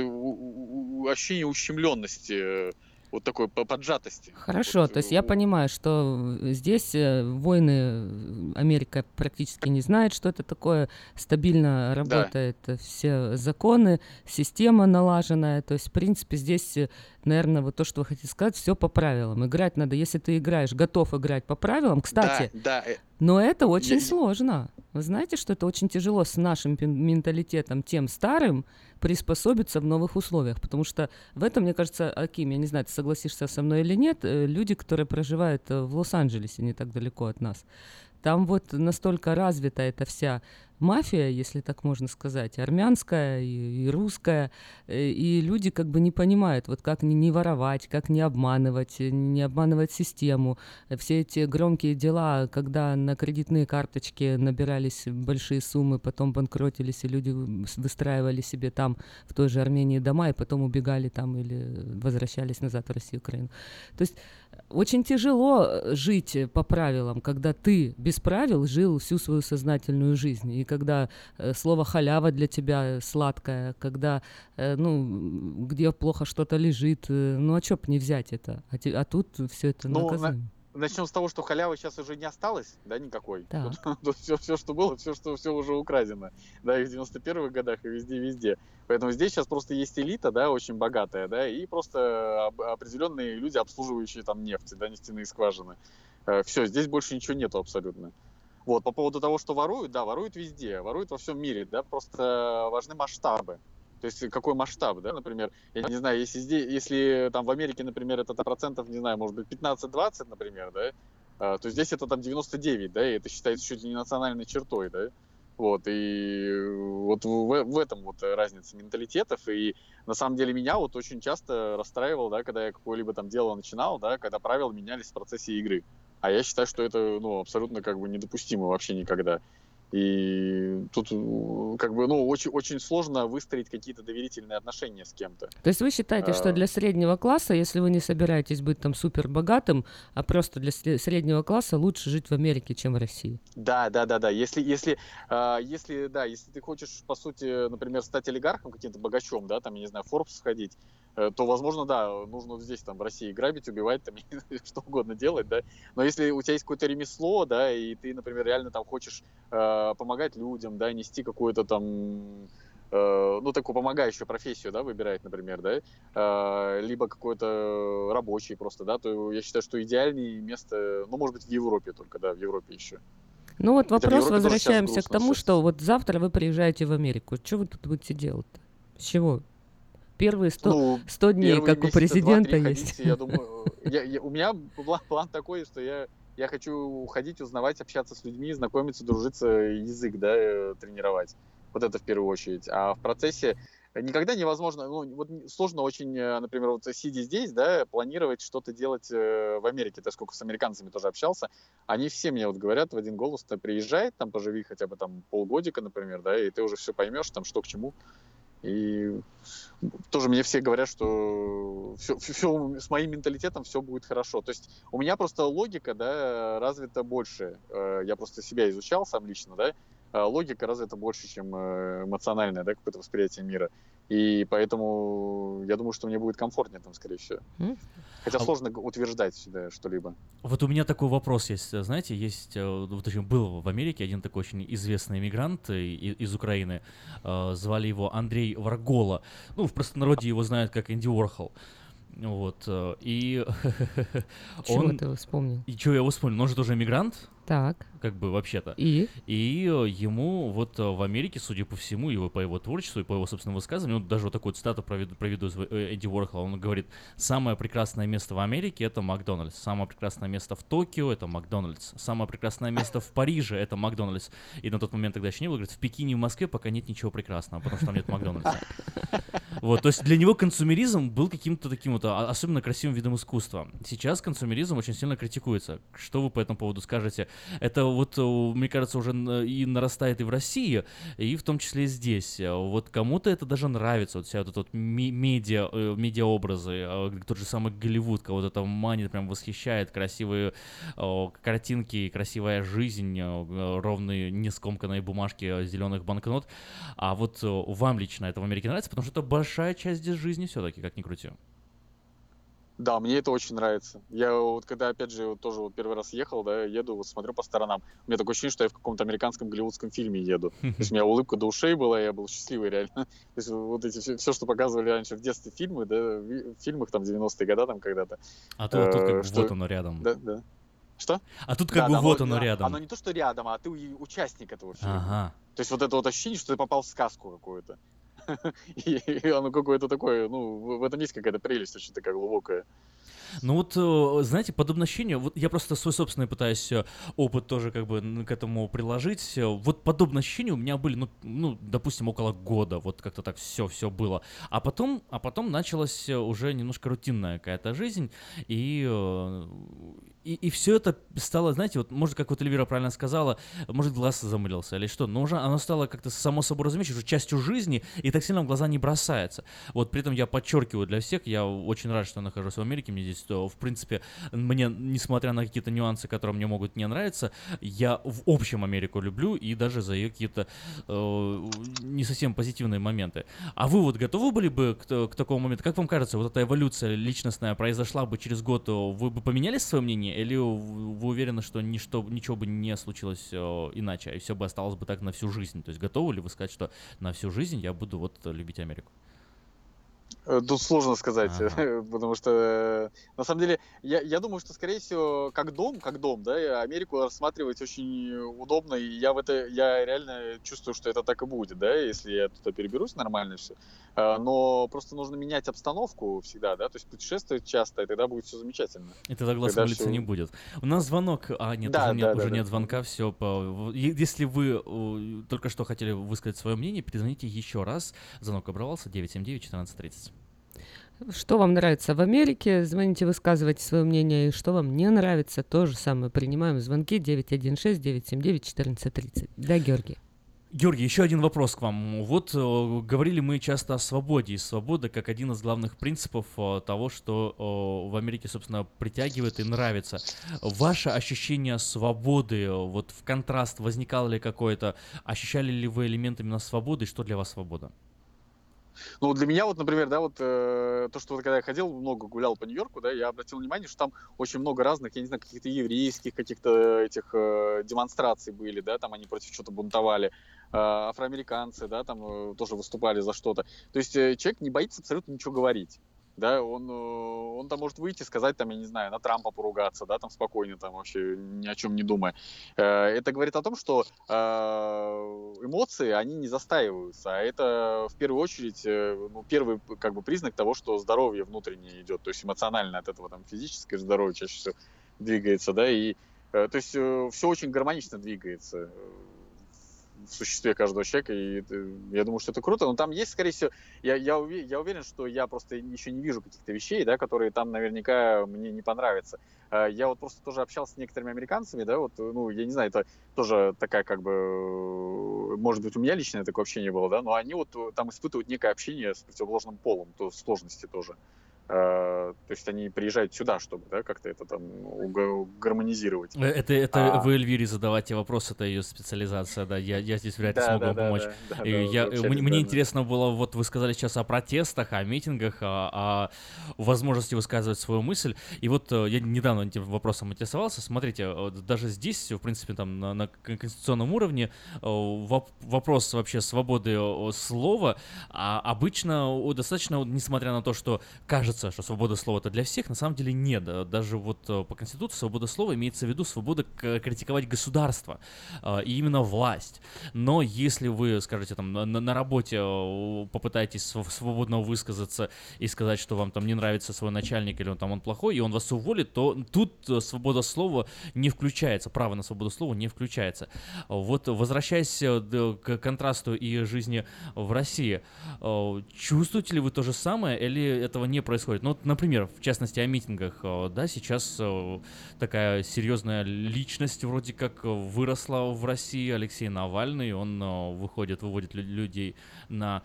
ощущение ущемленности, э, вот такой по- поджатости. Хорошо, то есть я понимаю, что э, здесь э, войны э, Америка практически не знает, что это такое, стабильно работают э, все законы, система налаженная, то есть в принципе здесь, наверное, вот то, что вы хотите сказать, все по правилам. Играть надо, если ты играешь, готов играть по правилам, кстати, Да, да, э, но это очень сложно. Вы знаете, что это очень тяжело с нашим менталитетом, тем старым, приспособиться в новых условиях. Потому что в этом, мне кажется, Аким, я не знаю, ты согласишься со мной или нет, э, люди, которые проживают э, в Лос-Анджелесе, не так далеко от нас, там вот настолько развита эта вся мафия, если так можно сказать, армянская и, и русская, э, и люди как бы не понимают, вот как не, не воровать, как не обманывать, э, не обманывать систему. Э, Все эти громкие дела, когда на кредитные карточки набирались большие суммы, потом банкротились, и люди выстраивали себе там, в той же Армении, дома, и потом убегали там или возвращались назад в Россию, Украину. То есть очень тяжело жить по правилам, когда ты без правил жил всю свою сознательную жизнь, и когда э, слово халява для тебя сладкое, когда, э, ну, где плохо что-то лежит, э, ну, а чё б не взять это? А, а тут все это Ну, наказуемо. Начнем с того, что халявы сейчас уже не осталось, да, никакой. Так. Тут, [laughs] все, все, что было, все, что все уже украдено. Да, и в 91-х годах, и везде-везде. Поэтому здесь сейчас просто есть элита, да, очень богатая, да, и просто об- определенные люди, обслуживающие там нефть, да, нефтяные скважины. все, здесь больше ничего нету абсолютно. Вот, по поводу того, что воруют, да, воруют везде, воруют во всем мире, да, просто важны масштабы. То есть какой масштаб, да, например, я не знаю, если здесь, если там в Америке, например, это процентов, не знаю, может быть 15-20, например, да, а, то здесь это там 99, да, и это считается чуть ли не национальной чертой, да, вот, и вот в, в этом вот разница менталитетов, и на самом деле меня вот очень часто расстраивало, да, когда я какое-либо там дело начинал, да, когда правила менялись в процессе игры, а я считаю, что это, ну, абсолютно как бы недопустимо вообще никогда. И тут как бы, ну, очень, очень сложно выстроить какие-то доверительные отношения с кем-то. То есть вы считаете, что А. для среднего класса, если вы не собираетесь быть там супер богатым, а просто для сре- среднего класса лучше жить в Америке, чем в России? Да, да, да, да. Если, если, а, если, да, если ты хочешь, по сути, например, стать олигархом, каким-то богачом, да, там, я не знаю, Forbes сходить, то, возможно, да, нужно здесь, там, в России грабить, убивать, там, [laughs] что угодно делать, да. Но если у тебя есть какое-то ремесло, да, и ты, например, реально там хочешь э, помогать людям, да, нести какую-то там э, ну, такую помогающую профессию, да, выбирать, например, да, э, либо какой-то рабочий просто, да, то я считаю, что идеальнее место, ну, может быть, в Европе только, да, в Европе еще. Ну вот вопрос, сейчас возвращаемся к грустно тому, всё. что вот завтра вы приезжаете в Америку. Что вы тут будете делать-то? С чего? Первые 100, Ну, 100 дней, как у президента есть. ходить, Я думаю, я- я- у меня план, план такой, что я, я хочу ходить, узнавать, общаться с людьми, знакомиться, дружиться, язык, да, э, тренировать. Вот это в первую очередь. А в процессе никогда невозможно, ну, вот сложно очень, э, например, вот сидя здесь, да, планировать что-то делать э, в Америке. Ты сколько с американцами тоже общался, они все мне вот говорят в один голос, ты приезжай, там поживи хотя бы там полгодика, например, да, и ты уже все поймешь, там, что к чему. И тоже мне все говорят, что все, с моим менталитетом все будет хорошо. То есть у меня просто логика, да, развита больше. Э, Я просто себя изучал сам лично, да. э, Логика развита больше, чем э, эмоциональное, да, какое-то восприятие мира. И поэтому я думаю, что мне будет комфортнее там, скорее всего. М? Хотя А- сложно утверждать да, что-либо. Вот у меня такой вопрос есть, э, знаете, есть, э, вот точнее, был в Америке один такой очень известный иммигрант э, из Украины, звали его Андрей Варгола, ну, в простонародье его знают как Энди Уорхол. Вот, и [laughs] Чего он... ты его вспомнил? И чего я его вспомнил? Он же тоже иммигрант, Так. Как бы вообще-то. И? И э, ему вот э, в Америке, судя по всему, его по его творчеству и по его собственному высказыванию, он даже вот такую цитату проведу, проведу из э, Эдди Уорхола, он говорит, самое прекрасное место в Америке это Макдональдс, самое прекрасное место в Токио это Макдональдс, самое прекрасное место в Париже это Макдональдс. И на тот момент тогда еще не было, говорит, в Пекине и в Москве пока нет ничего прекрасного, потому что там нет Макдональдса. [laughs] Вот, то есть для него консумеризм был каким-то таким вот а, особенно красивым видом искусства. Сейчас консумеризм очень сильно критикуется. Что вы по этому поводу скажете? Это вот, э, мне кажется, уже н- и нарастает и в России, и в том числе здесь. Э, Вот кому-то это даже нравится, вот вся вот эта вот медиа, э, медиаобразы, э, тот же самый Голливуд, кого-то это манит, прям восхищает, красивые э, картинки, красивая жизнь, э, э, ровные, нескомканные бумажки зеленых банкнот. А вот э, вам лично это в Америке нравится, потому что это большая часть здесь жизни все-таки, как ни крути. Да, мне это очень нравится. Я вот когда, опять же, вот тоже вот первый раз ехал, да, еду, вот смотрю по сторонам. У меня такое ощущение, что я в каком-то американском голливудском фильме еду. [laughs] То есть у меня улыбка до ушей была, я был счастливый реально. [laughs] То есть вот эти все, все, что показывали раньше в детстве фильмы, да, в фильмах там 90-е годы там когда-то. А тут, тут как э, бы что- вот оно рядом. Да, да. Что? А тут как Да, бы да, вот но- оно да, рядом. Оно не то, что рядом, а ты участник этого фильма. Ага. То есть вот это вот ощущение, что ты попал в сказку какую-то. [laughs] И оно какое-то такое, ну, в этом есть какая-то прелесть очень такая глубокая. Ну вот, э, знаете, подобное ощущение, вот я просто свой собственный пытаюсь э, опыт тоже как бы к этому приложить. Э, Вот подобные ощущения у меня были, ну, ну допустим, около года, вот как-то так все, все было. А потом, а потом началась уже немножко рутинная какая-то жизнь, и, и, и все это стало, знаете, вот, может, как вот Эльвира правильно сказала, может, глаз замылился или что, но уже оно стало как-то само собой разумеющей, уже частью жизни, и так сильно в глаза не бросается. Вот при этом я подчеркиваю для всех, я очень рад, что нахожусь в Америке, мне здесь, э, в принципе, мне, несмотря на какие-то нюансы, которые мне могут не нравиться, я в общем Америку люблю и даже за ее какие-то э, не совсем позитивные моменты. А вы вот готовы были бы к, к такому моменту? Как вам кажется, вот эта эволюция личностная произошла бы через год, э, вы бы поменяли свое мнение или вы уверены, что ничто, ничего бы не случилось э, иначе, и все бы осталось бы так на всю жизнь? То есть готовы ли вы сказать, что на всю жизнь я буду вот любить Америку? Э, Тут сложно сказать, [laughs] потому что э, на самом деле я, я думаю, что скорее всего как дом, как дом, да, Америку рассматривать очень удобно, и я в это я реально чувствую, что это так и будет, да, если я туда переберусь нормально все. Но просто нужно менять обстановку всегда, да, то есть путешествовать часто, и тогда будет все замечательно. И тогда глаз Тогда улицы всё- не будет. У нас звонок. А, нет, Да, уже нет, да, уже да, нет да. звонка. Все. По... Если вы только что хотели высказать свое мнение, перезвоните еще раз. Звонок оборвался 979-1430. Что вам нравится в Америке? Звоните, высказывайте свое мнение. И что вам не нравится, то же самое. Принимаем звонки 916-979-1430. Да, Георгий? Георгий, еще один вопрос к вам. Вот э, говорили мы часто о свободе, и свобода как один из главных принципов э, того, что э, в Америке, собственно, притягивает и нравится. Ваше ощущение свободы, вот в контраст возникало ли какое-то, ощущали ли вы элемент именно свободы, и что для вас свобода? Ну, для меня вот, например, да, вот э, то, что вот когда я ходил, много гулял по Нью-Йорку, да, я обратил внимание, что там очень много разных, я не знаю, каких-то еврейских каких-то этих э, демонстраций были, да, там они против чего-то бунтовали, афроамериканцы, да, там э, тоже выступали за что-то. То есть э, человек не боится абсолютно ничего говорить. Да, он, э, он там может выйти, сказать, там, я не знаю, на Трампа поругаться, да, там спокойно, там вообще ни о чем не думая. Э, Это говорит о том, что э, эмоции, они не застаиваются, а это в первую очередь, э, ну, первый как бы признак того, что здоровье внутреннее идет, то есть эмоционально от этого там физическое здоровье чаще всего двигается, да, и э, то есть все очень гармонично двигается э, в существе каждого человека, и я думаю, что это круто, но там есть, скорее всего, я, я, уве- я уверен, что я просто еще не вижу каких-то вещей, да, которые там наверняка мне не понравятся. Э, Я вот просто тоже общался с некоторыми американцами, да, вот, ну, я не знаю, это тоже такая как бы, может быть, у меня личное такое общение было, да, но они вот там испытывают некое общение с противоположным полом, то сложности тоже. Э, То есть они приезжают сюда, чтобы, да, как-то это там гармонизировать. Э, Это, это А. вы Эльвире задавайте вопрос, это ее специализация, да, я, я здесь вряд ли Да, смогу да, помочь. да, да, И да, я, вообще мне, мне да, интересно было, вот вы сказали сейчас о протестах, о митингах, о, о возможности высказывать свою мысль, и вот э, я недавно этим вопросом интересовался, смотрите, даже здесь, в принципе, там на, на кон- конституционном уровне воп- вопрос вообще свободы слова, а обычно достаточно, несмотря на то, что кажется, кажется, что свобода слова это для всех, на самом деле нет. Да. Даже вот э, по Конституции свобода слова имеется в виду свобода к- критиковать государство э, и именно власть. Но если вы, скажете, там на, на работе э, попытаетесь св- свободно высказаться и сказать, что вам там не нравится свой начальник или он там он плохой, и он вас уволит, то тут э, свобода слова не включается, право на свободу слова не включается. Вот возвращаясь э, к контрасту и жизни в России, э, чувствуете ли вы то же самое или этого не происходит? Ну, вот, например, в частности, о митингах, э, да, сейчас э, такая серьезная личность вроде как выросла в России, Алексей Навальный, он э, выходит, выводит лю- людей на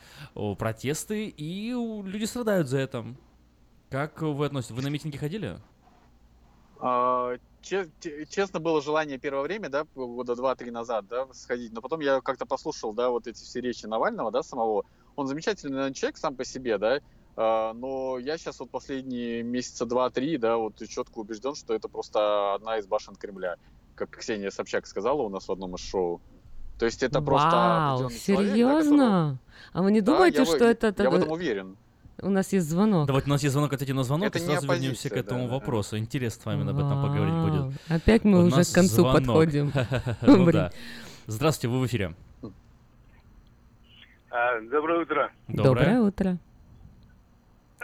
протесты, и люди страдают за это. Как вы относитесь? Вы на митинги ходили? А, Честно, было желание первое время, да, года два-три назад, да, сходить, но потом я как-то послушал, да, вот эти все речи Навального, да, самого. Он замечательный человек сам по себе, да, но я сейчас вот последние месяца два-три, да, вот четко убежден, что это просто одна из башен Кремля, как Ксения Собчак сказала у нас в одном из шоу. То есть это просто Вау, определенный человек, да, серьезно? А вы не Да, думаете, я в- что это... я так- в этом уверен. У нас есть звонок. Давайте, у нас есть звонок, ответим на звонок, Это и сразу вернемся к оппозиция, этому да. вопросу. Интересно с вами об этом поговорить Вау. будет. Опять мы У уже к концу звонок. подходим. [laughs] Ну [laughs] да. Здравствуйте, вы в эфире. А, Доброе утро. Доброе утро.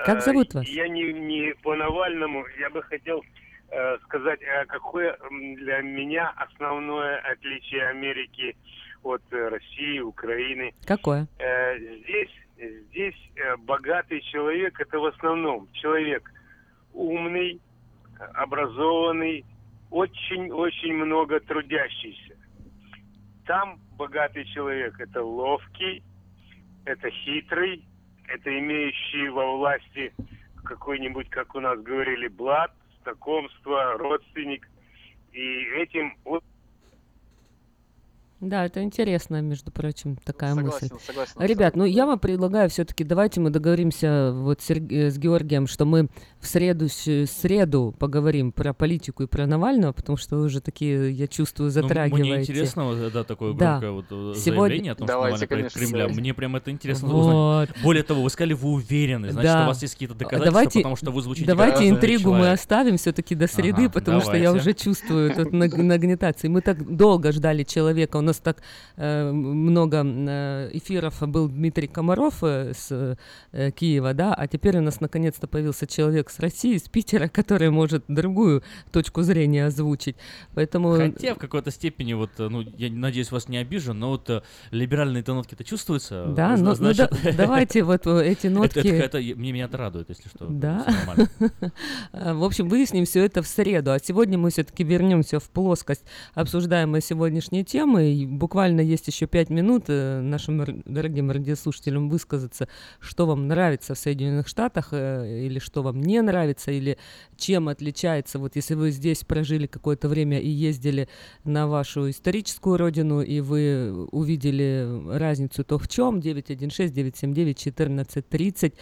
Как А, зовут вас? Я не, не по Навальному. Я бы хотел э, сказать, а какое для меня основное отличие Америки от э, России, Украины. Какое? Э, здесь здесь э, богатый человек это в основном человек умный, э, образованный, очень-очень много трудящийся. Там богатый человек это ловкий, это хитрый, это имеющий во власти какой-нибудь, как у нас говорили, блат, знакомство, родственник. И этим вот Да, это интересно, между прочим, такая Согласен, мысль. согласен Ребят, ну я вам предлагаю все-таки, давайте мы договоримся вот с, э, с Георгием, что мы в среду, с- среду поговорим про политику и про Навального, потому что вы уже такие, я чувствую, Ну, затрагиваете. мне интересно, вот, да, такое Да. громкое вот э, Сегодня- заявление о том, Давайте, что Навальный проект конечно, Кремля. давайте. Мне прям это интересно Вот. узнать. Более того, вы сказали, вы уверены, значит, Да. у вас есть какие-то А, доказательства, давайте, потому что вы звучите как Давайте интригу мы человек. оставим все-таки до среды, Ага, потому что я давайте. уже чувствую тут наг- нагнетации. Мы так долго ждали человека, у нас так э, много э, эфиров был Дмитрий Комаров э, с э, Киева, да, а теперь у нас наконец-то появился человек с России, с Питера, [laughs] который может другую точку зрения озвучить. Поэтому... Хотя в какой-то степени, вот, э, ну, я надеюсь, вас не обижу, но вот э, либеральные-то нотки-то чувствуются. Да, Зна- ну, ну значит- да- [laughs] давайте вот эти Это- нотки... это- это мне меня это радует, если что. Да. [laughs] А, В общем, выясним все это в среду. А сегодня мы все-таки вернемся в плоскость обсуждаемой сегодняшней темы. И буквально есть еще пять минут э, нашим дорогим радиослушателям высказаться, что вам нравится в Соединенных Штатах, э, или что вам не нравится, или чем отличается. Вот если вы здесь прожили какое-то время и ездили на вашу историческую родину, и вы увидели разницу, то в чем? 916-979-1430.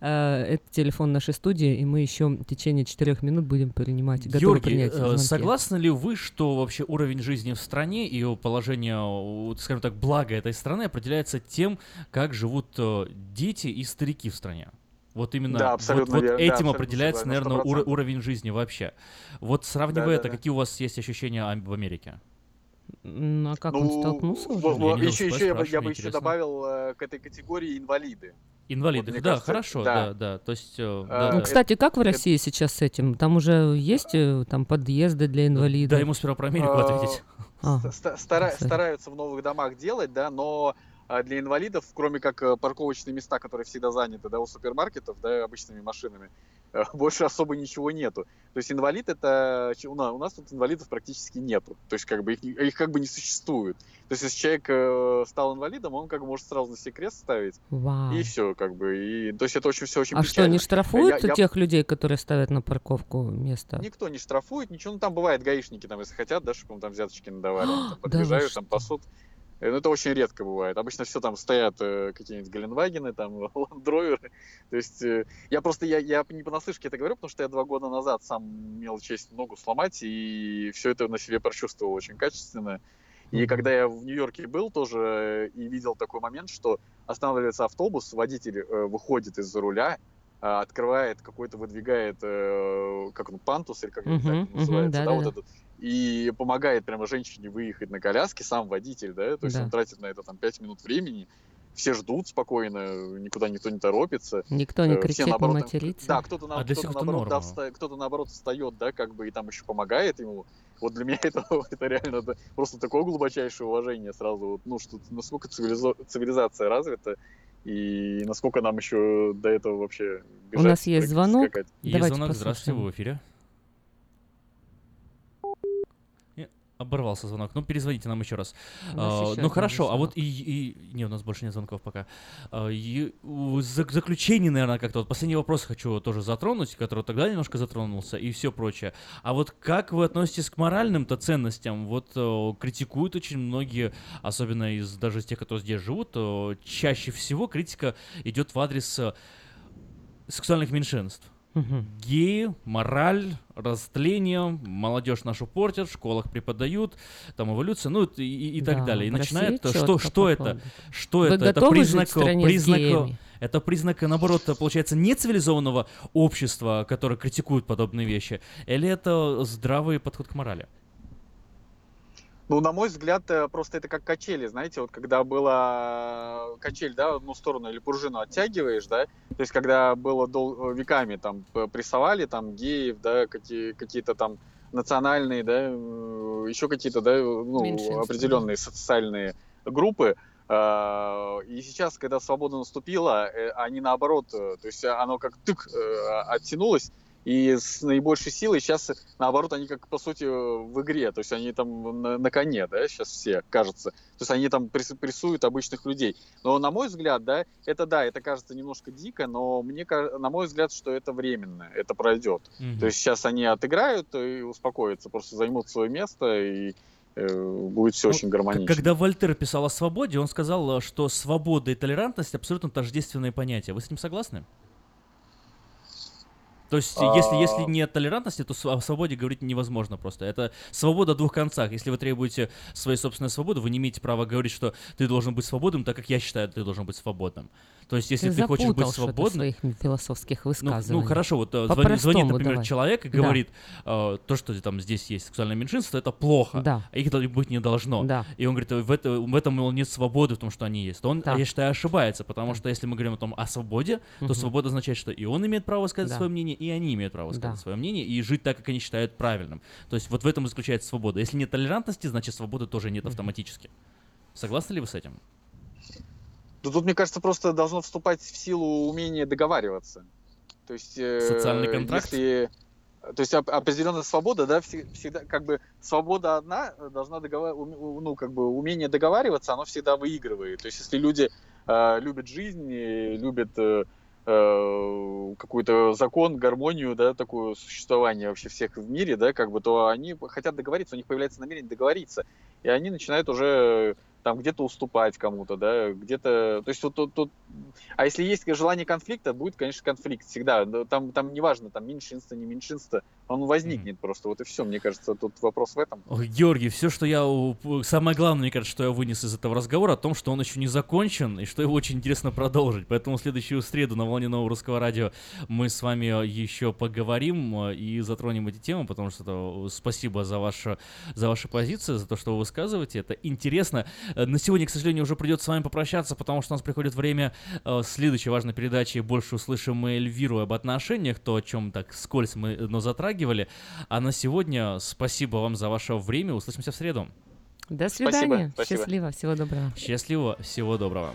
Э, Это телефон нашей студии, и мы еще в течение четырех минут будем принимать, готовы Георгий, принять звонки. согласны ли вы, что вообще уровень жизни в стране и его положение, э, скажем так, блага этой страны определяется тем, как живут э, дети и старики в стране? Вот именно Да, вот- абсолютно вот, верно, да, этим абсолютно определяется, наверное, 100%. уровень жизни вообще. Вот сравнивая Да, да, это, да. какие у вас есть ощущения об Америке? Ну, а как он столкнулся уже? во- Я еще, еще я, бы- я бы еще добавил э, к этой категории инвалиды. Инвалиды, Вот, да, кажется, хорошо, да. да, да, то есть... э, А, да, Ну, да. кстати, как в России сейчас с этим? Там уже есть э, там подъезды для инвалидов? Дай ему сперва про Америку ответить. А, ста- стара- стараются в новых домах делать, да, но а, для инвалидов, кроме как э, парковочные места, которые всегда заняты, да, у супермаркетов, да, обычными машинами, [laughs] больше особо ничего нету. То есть инвалид это у нас, у нас тут инвалидов практически нету. То есть как бы их, их как бы не существует. То есть если человек э, стал инвалидом, он как бы может сразу на себе крест ставить Вау. и все как бы. И то есть это очень все очень А что, печально. не штрафуют Я- я- тех людей, которые ставят на парковку место? Никто не штрафует, ничего. Ну, там бывает гаишники, там, если хотят, да, чтобы им там взяточки надавали, [gasps] там Да подъезжают, вы там пасут. Э, Ну, это очень редко бывает. Обычно все там стоят э, какие-нибудь Геленвагены, там, [laughs] ландроверы. То есть э, я просто, я, я не понаслышке это говорю, потому что я два года назад сам имел честь ногу сломать, и все это на себе прочувствовал очень качественно. И когда я в Нью-Йорке был тоже э, и видел такой момент, что останавливается автобус, водитель э, выходит из-за руля а, открывает какой-то, выдвигает, э, как он, пантус или как он Мгм, так называется, да, вот да-да-да. этот, и помогает прямо женщине выехать на коляске, сам водитель, да, то есть Да. он тратит на это там 5 минут времени, все ждут спокойно, никуда никто не торопится. Никто не Э, все кричит, не наоборот, матерится. Да, кто-то, на- А кто-то наоборот, да, вста- кто-то наоборот встает, да, как бы и там еще помогает ему. Вот для меня [laughs] это, это реально да, просто такое глубочайшее уважение сразу. Вот, ну, что насколько цивилизо- цивилизация развита и насколько нам еще до этого вообще У бежать, нас есть звонок. Есть Давайте звонок, здравствуйте, вы послушаем. в эфире. Не, Оборвался звонок. Ну, перезвоните нам еще раз. А, ну хорошо, а вот и, и- Не, у нас больше нет звонков пока. А, и заключение, наверное, как-то. Вот последний вопрос хочу тоже затронуть, который тогда немножко затронулся, и все прочее. А вот как вы относитесь к моральным-то ценностям? Вот э, критикуют очень многие, особенно из даже из тех, которые здесь живут, э, чаще всего критика идет в адрес э, сексуальных меньшинств. Мгм. Геи, мораль, растление, молодежь нашу портят, в школах преподают, там эволюция, ну и, и- и так Да, далее. И начинает, что, что это? Что Вы это? Это признак, признак, это признак, наоборот, получается, нецивилизованного общества, которое критикует подобные вещи, или это здравый подход к морали? Ну, на мой взгляд, э, просто это как качели, знаете, вот когда была качель, да, в одну сторону или пружину оттягиваешь, да, то есть когда было дол- веками там прессовали там геев, да, какие- какие-то там национальные, да, э, еще какие-то, да, ну, определенные социальные группы, и сейчас, когда свобода наступила, э, они наоборот, э, то есть оно как тык э, оттянулось, и с наибольшей силой сейчас, наоборот, они как, по сути, в игре. То есть они там на, на коне, да, сейчас все, кажется. То есть они там пресс- прессуют обычных людей. Но, на мой взгляд, да, это да, это кажется немножко дико, но мне, на мой взгляд, что это временно, это пройдет. Мгм. То есть сейчас они отыграют и успокоятся, просто займут свое место, и э, будет все очень К- гармонично. Когда Вольтер писал о свободе, он сказал, э, что свобода и толерантность абсолютно тождественные понятия. Вы с ним согласны? То есть, если, если А. нет толерантности, то о свободе говорить невозможно просто. Это свобода о двух концах. Если вы требуете своей собственной свободы, вы не имеете права говорить, что ты должен быть свободным, так как я считаю, ты должен быть свободным. То есть, если ты, хочешь быть свободным... своих философских Ну, высказываниях. ну, хорошо, вот э, звонит, По-простому звонит, например, давай. человек и Да. говорит, э, то, что там здесь есть сексуальное меньшинство, это плохо. Да. Их быть не должно. Да. И он говорит, в, это, в этом мол, нет свободы в том, что они есть. То он, Да. я считаю, ошибается, потому что если мы говорим о том о свободе, то Мгм. свобода означает, что и он имеет право сказать Да. свое мнение, и они имеют право сказать Да. свое мнение, и жить так, как они считают правильным. То есть вот в этом и заключается свобода. Если нет толерантности, значит свободы тоже нет автоматически. Согласны ли вы с этим? Ну, тут, мне кажется, просто должно вступать в силу умение договариваться. То есть... э, Социальный контракт? Если... То есть оп- определенная свобода, да, все- всегда, как бы, свобода одна должна договариваться, ну, как бы, умение договариваться, оно всегда выигрывает. То есть, если люди э, любят жизнь, любят э, э, какой-то закон, гармонию, да, такое существование вообще всех в мире, да, как бы, то они хотят договориться, у них появляется намерение договориться, и они начинают уже там где-то уступать кому-то, да, где-то, то есть вот тут, тут, а если есть желание конфликта, будет, конечно, конфликт всегда, Да, там, там неважно, там меньшинство, не меньшинство, он возникнет просто, вот и все, мне кажется, тут вопрос в этом. Ой, Георгий, все, что я... Самое главное, мне кажется, что я вынес из этого разговора, о том, что он еще не закончен, и что его очень интересно продолжить. Поэтому в следующую среду на волне нового русского радио мы с вами еще поговорим э, и затронем эти темы, потому что это, э, спасибо за вашу, за ваши позиции, за то, что вы высказываете. Это интересно. Э, На сегодня, к сожалению, уже придется с вами попрощаться, потому что у нас приходит время э, следующей важной передачи. Больше услышим мы Эльвиру об отношениях, то, о чем так скользь мы, э, но затрагивали. А на сегодня спасибо вам за ваше время. Услышимся в среду. До Спасибо, свидания. спасибо. Счастливо. Всего доброго. Счастливо, всего доброго.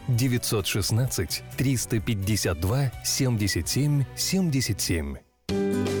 916 352 77 77.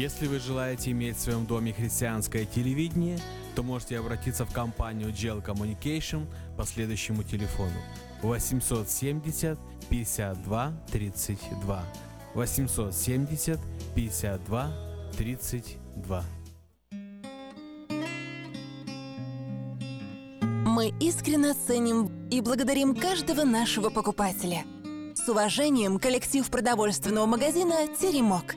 Если вы желаете иметь в своем доме христианское телевидение, то можете обратиться в компанию Gel Communication по следующему телефону 870 52 32 870 52 32 Мы искренне ценим и благодарим каждого нашего покупателя. С уважением, коллектив продовольственного магазина «Теремок».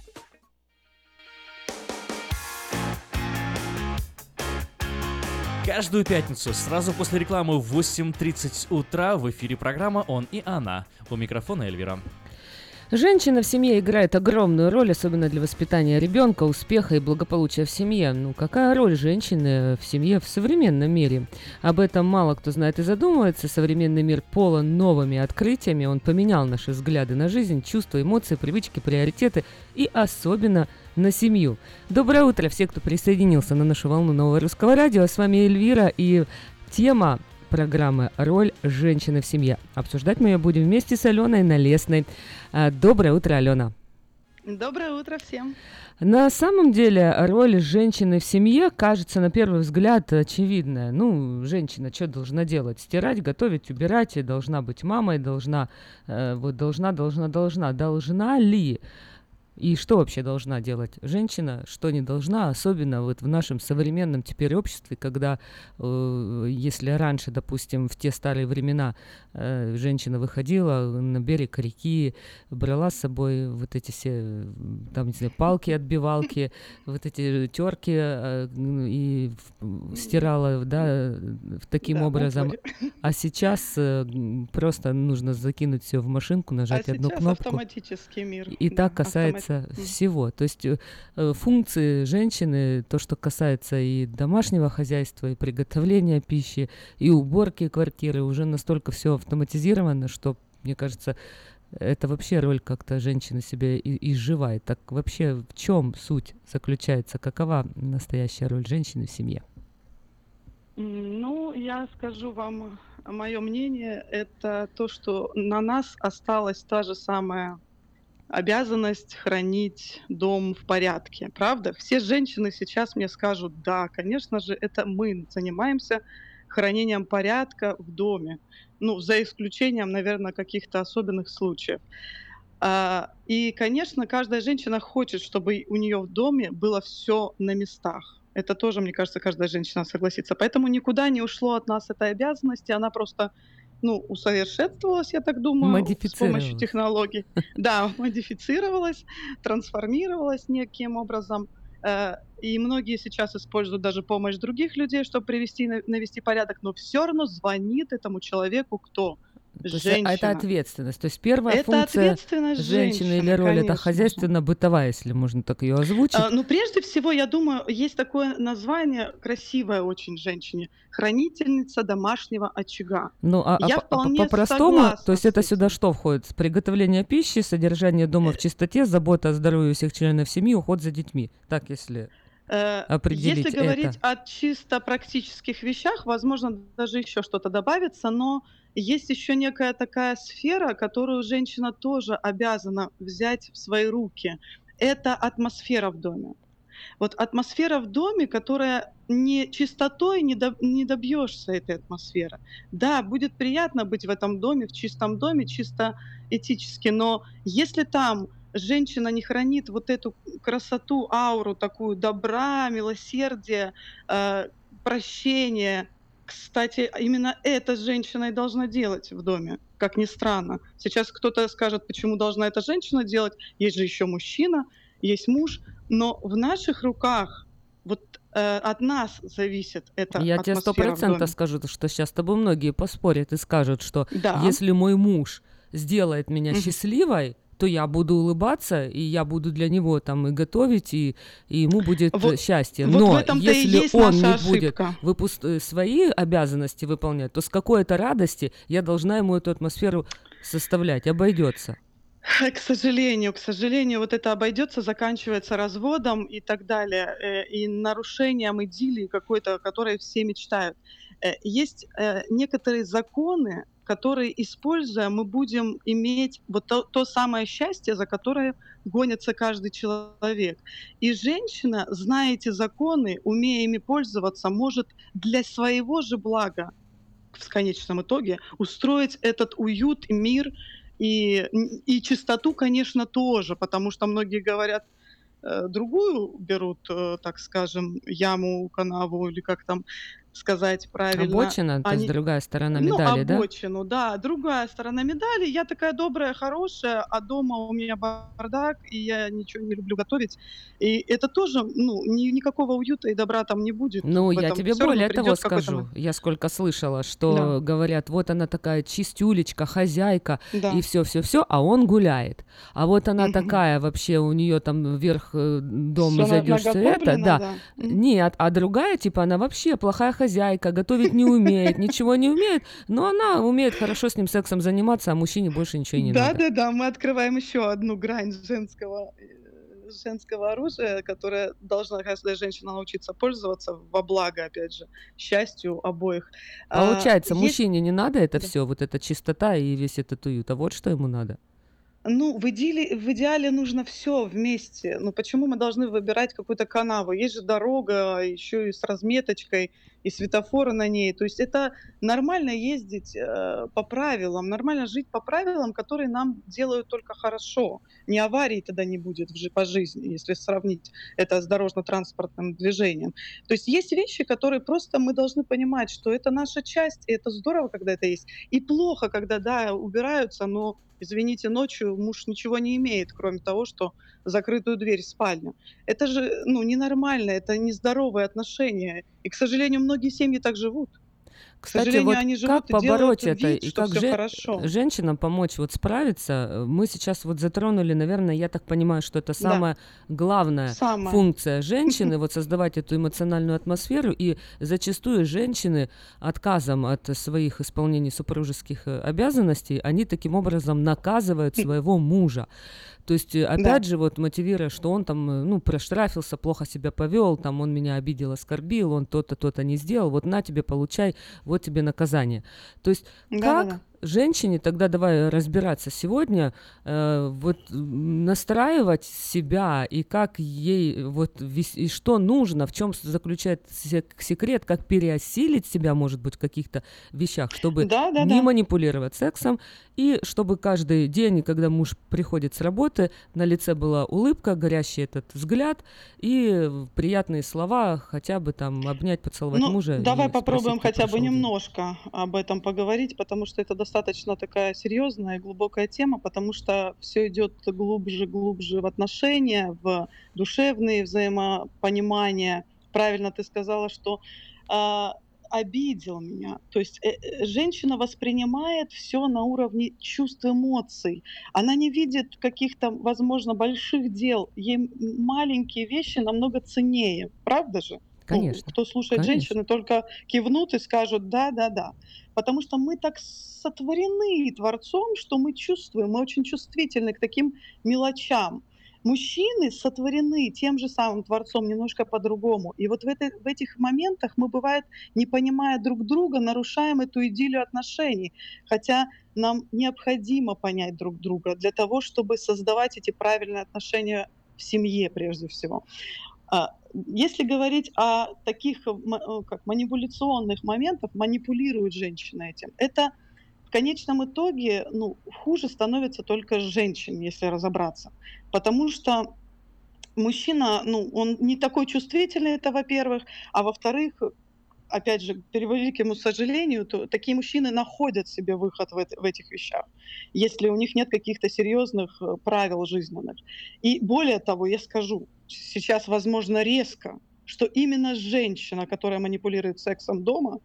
Каждую пятницу сразу после рекламы в 8.30 утра в эфире программа «Он и она». У микрофона Эльвира. Женщина в семье играет огромную роль, особенно для воспитания ребенка, успеха и благополучия в семье. Ну, какая роль женщины в семье в современном мире? Об этом мало кто знает и задумывается. Современный мир полон новыми открытиями. Он поменял наши взгляды на жизнь, чувства, эмоции, привычки, приоритеты и особенно на семью. Доброе утро все, кто присоединился на нашу волну Нового Русского Радио. С вами Эльвира и тема программы «Роль женщины в семье». Обсуждать мы ее будем вместе с Аленой Налесной. А, Доброе утро, Алена. Доброе утро всем. На самом деле роль женщины в семье кажется на первый взгляд очевидная. Ну, женщина что должна делать? Стирать, готовить, убирать, и должна быть мамой, должна, э, вот должна, должна, должна. Должна ли? И что вообще должна делать женщина, что не должна, особенно вот в нашем современном теперь обществе, когда, э, если раньше, допустим, в те старые времена э, женщина выходила на берег реки, брала с собой вот эти все, там, не знаю, палки, отбивалки, вот эти терки э, и стирала, да, таким Да, образом. А сейчас э, просто нужно закинуть все в машинку, нажать а одну кнопку. автоматический мир. И да, так касается Мгм. всего. То есть э, э, функции женщины, то, что касается и домашнего хозяйства, и приготовления пищи, и уборки квартиры, уже настолько все автоматизировано, что, мне кажется, это вообще роль как-то женщины себе и- изживает. Так вообще в чем суть заключается? Какова настоящая роль женщины в семье? Ну, я скажу вам мое мнение. Это то, что на нас осталась та же самая обязанность хранить дом в порядке. Правда? Все женщины сейчас мне скажут, да, конечно же, это мы занимаемся хранением порядка в доме. Ну, за исключением, наверное, каких-то особенных случаев. А, И, конечно, каждая женщина хочет, чтобы у нее в доме было все на местах. Это тоже, мне кажется, каждая женщина согласится. Поэтому никуда не ушло от нас этой обязанности. Она просто ну, усовершенствовалась, я так думаю, с помощью технологий. Да, [laughs] модифицировалась, трансформировалась неким образом. э, и многие сейчас используют даже помощь других людей, чтобы привести, навести порядок, но все равно звонит этому человеку кто? Есть, а это ответственность. То есть первая это функция женщины, женщины или роль конечно. это хозяйственно-бытовая, если можно так ее озвучить. А, ну, прежде всего, я думаю, есть такое название красивое очень женщине хранительница домашнего очага. Ну, а, я а по-простому, то есть это сюда что входит? Приготовление пищи, содержание дома в чистоте, забота о здоровье всех членов семьи, уход за детьми. Так, если определить Если говорить это. о чисто практических вещах, возможно, даже еще что-то добавится, но есть еще некая такая сфера, которую женщина тоже обязана взять в свои руки. Это атмосфера в доме. Вот атмосфера в доме, которая не чистотой не, до, не добьешься этой атмосферы. Да, будет приятно быть в этом доме, в чистом доме, чисто этически, но если там женщина не хранит вот эту красоту, ауру такую добра, милосердия, э, прощения, кстати, именно это женщина и должна делать в доме, как ни странно. Сейчас кто-то скажет, почему должна эта женщина делать, есть же еще мужчина, есть муж, но в наших руках вот э, от нас зависит это Я тебе сто процентов скажу, что сейчас с тобой многие поспорят и скажут, что Да. если мой муж сделает меня Мгм. счастливой, то я буду улыбаться, и я буду для него там и готовить, и, и ему будет э, Вот- счастье. вот Но если он не будет ошибка. выпус- э, свои обязанности выполнять, то с какой-то радости я должна ему эту атмосферу составлять, обойдется. К сожалению, к сожалению, вот это обойдется, заканчивается разводом и так далее, э, и нарушением идиллии какой-то, о которой все мечтают. Э, Есть э, некоторые законы, которые, используя, мы будем иметь вот то, то самое счастье, за которое гонится каждый человек. И женщина, зная эти законы, умея ими пользоваться, может для своего же блага в конечном итоге устроить этот уют и мир и, и чистоту, конечно, тоже, потому что многие говорят, э, другую берут, э, так скажем, яму, канаву или как там сказать правильно. Обочина, то есть Они- другая сторона ну, медали, да? обочину, да? другая сторона медали. Я такая добрая, хорошая, а дома у меня бардак, и я ничего не люблю готовить. И это тоже, ну, ни- никакого уюта и добра там не будет. Ну, я тебе более того скажу. Я сколько слышала, что Да. говорят, вот она такая чистюлечка, хозяйка, Да. и все, все, все, а он гуляет. А вот она такая вообще, у нее там вверх э, дом зайдешь, это, наготовлено, да. да. Нет, а другая, типа, она вообще плохая хозяйка, готовить не умеет, ничего не умеет, но она умеет хорошо с ним сексом заниматься, а мужчине больше ничего не да, надо. да, да, мы открываем еще одну грань женского э, женского оружия, которое должна каждая женщина научиться пользоваться во благо, опять же, счастью обоих. А, Получается, есть- мужчине не надо это все, вот эта чистота и весь этот уют, а вот что ему надо. Ну, в идеале, в идеале нужно все вместе. Ну, почему мы должны выбирать какую-то канаву? Есть же дорога, еще и с разметочкой, и светофоры на ней. То есть это нормально ездить э, по правилам, нормально жить по правилам, которые нам делают только хорошо. Ни аварий тогда не будет в по жизни, если сравнить это с дорожно-транспортным движением. То есть есть вещи, которые просто мы должны понимать, что это наша часть, и это здорово, когда это есть. И плохо, когда, да, убираются, но извините, ночью муж ничего не имеет, кроме того, что закрытую дверь в спальню. Это же, ну, ненормально, это нездоровые отношения. И, к сожалению, многие семьи так живут. Кстати, вот они живут как побороть это вид, и как же- хорошо. женщинам помочь вот справиться? Мы сейчас вот затронули, наверное, я так понимаю, что это Да. самая главная Самое. функция женщины, [laughs] вот создавать эту эмоциональную атмосферу, и зачастую женщины отказом от своих исполнений супружеских э, обязанностей, они таким образом наказывают своего мужа. То есть, э, опять же, вот мотивируя, что он там, э, ну, проштрафился, плохо себя повел, там, он меня обидел, оскорбил, он то-то, то-то не сделал, вот на тебе, получай, вот тебе наказание. То есть, как Да-да-да. Женщине тогда давай разбираться сегодня, э, вот настраивать себя и как ей вот и что нужно, в чем заключается сек- секрет, как переосилить себя, может быть, в каких-то вещах, чтобы Да-да-да. не манипулировать сексом и чтобы каждый день, когда муж приходит с работы, на лице была улыбка, горящий этот взгляд и приятные слова, хотя бы там обнять, поцеловать Ну, мужа. давай попробуем спросить, хотя бы немножко об этом поговорить, потому что это достаточно достаточно такая серьезная и глубокая тема, потому что все идет глубже, глубже в отношения, в душевные взаимопонимания. Правильно ты сказала, что а, обидел меня. То есть э, э, женщина воспринимает все на уровне чувств, эмоций. Она не видит каких-то, возможно, больших дел. Ей маленькие вещи намного ценнее. Правда же? Ну, Конечно. кто слушает Конечно. женщины, только кивнут и скажут «да, да, да». Потому что мы так сотворены Творцом, что мы чувствуем, мы очень чувствительны к таким мелочам. Мужчины сотворены тем же самым Творцом немножко по-другому. И вот в, этой, в этих моментах мы, бывает, не понимая друг друга, нарушаем эту идиллию отношений. Хотя нам необходимо понять друг друга для того, чтобы создавать эти правильные отношения в семье прежде всего. Если говорить о таких м- э, как манипуляционных моментах, манипулируют женщины этим, это в конечном итоге ну, хуже становится только женщин, если разобраться. Потому что мужчина, ну, он не такой чувствительный, это во-первых, а во-вторых, опять же, к превеликому сожалению, то такие мужчины находят себе выход в, эт- в этих вещах, если у них нет каких-то серьезных э, правил жизненных. И более того, я скажу, сейчас, возможно, резко, что именно женщина, которая манипулирует сексом дома,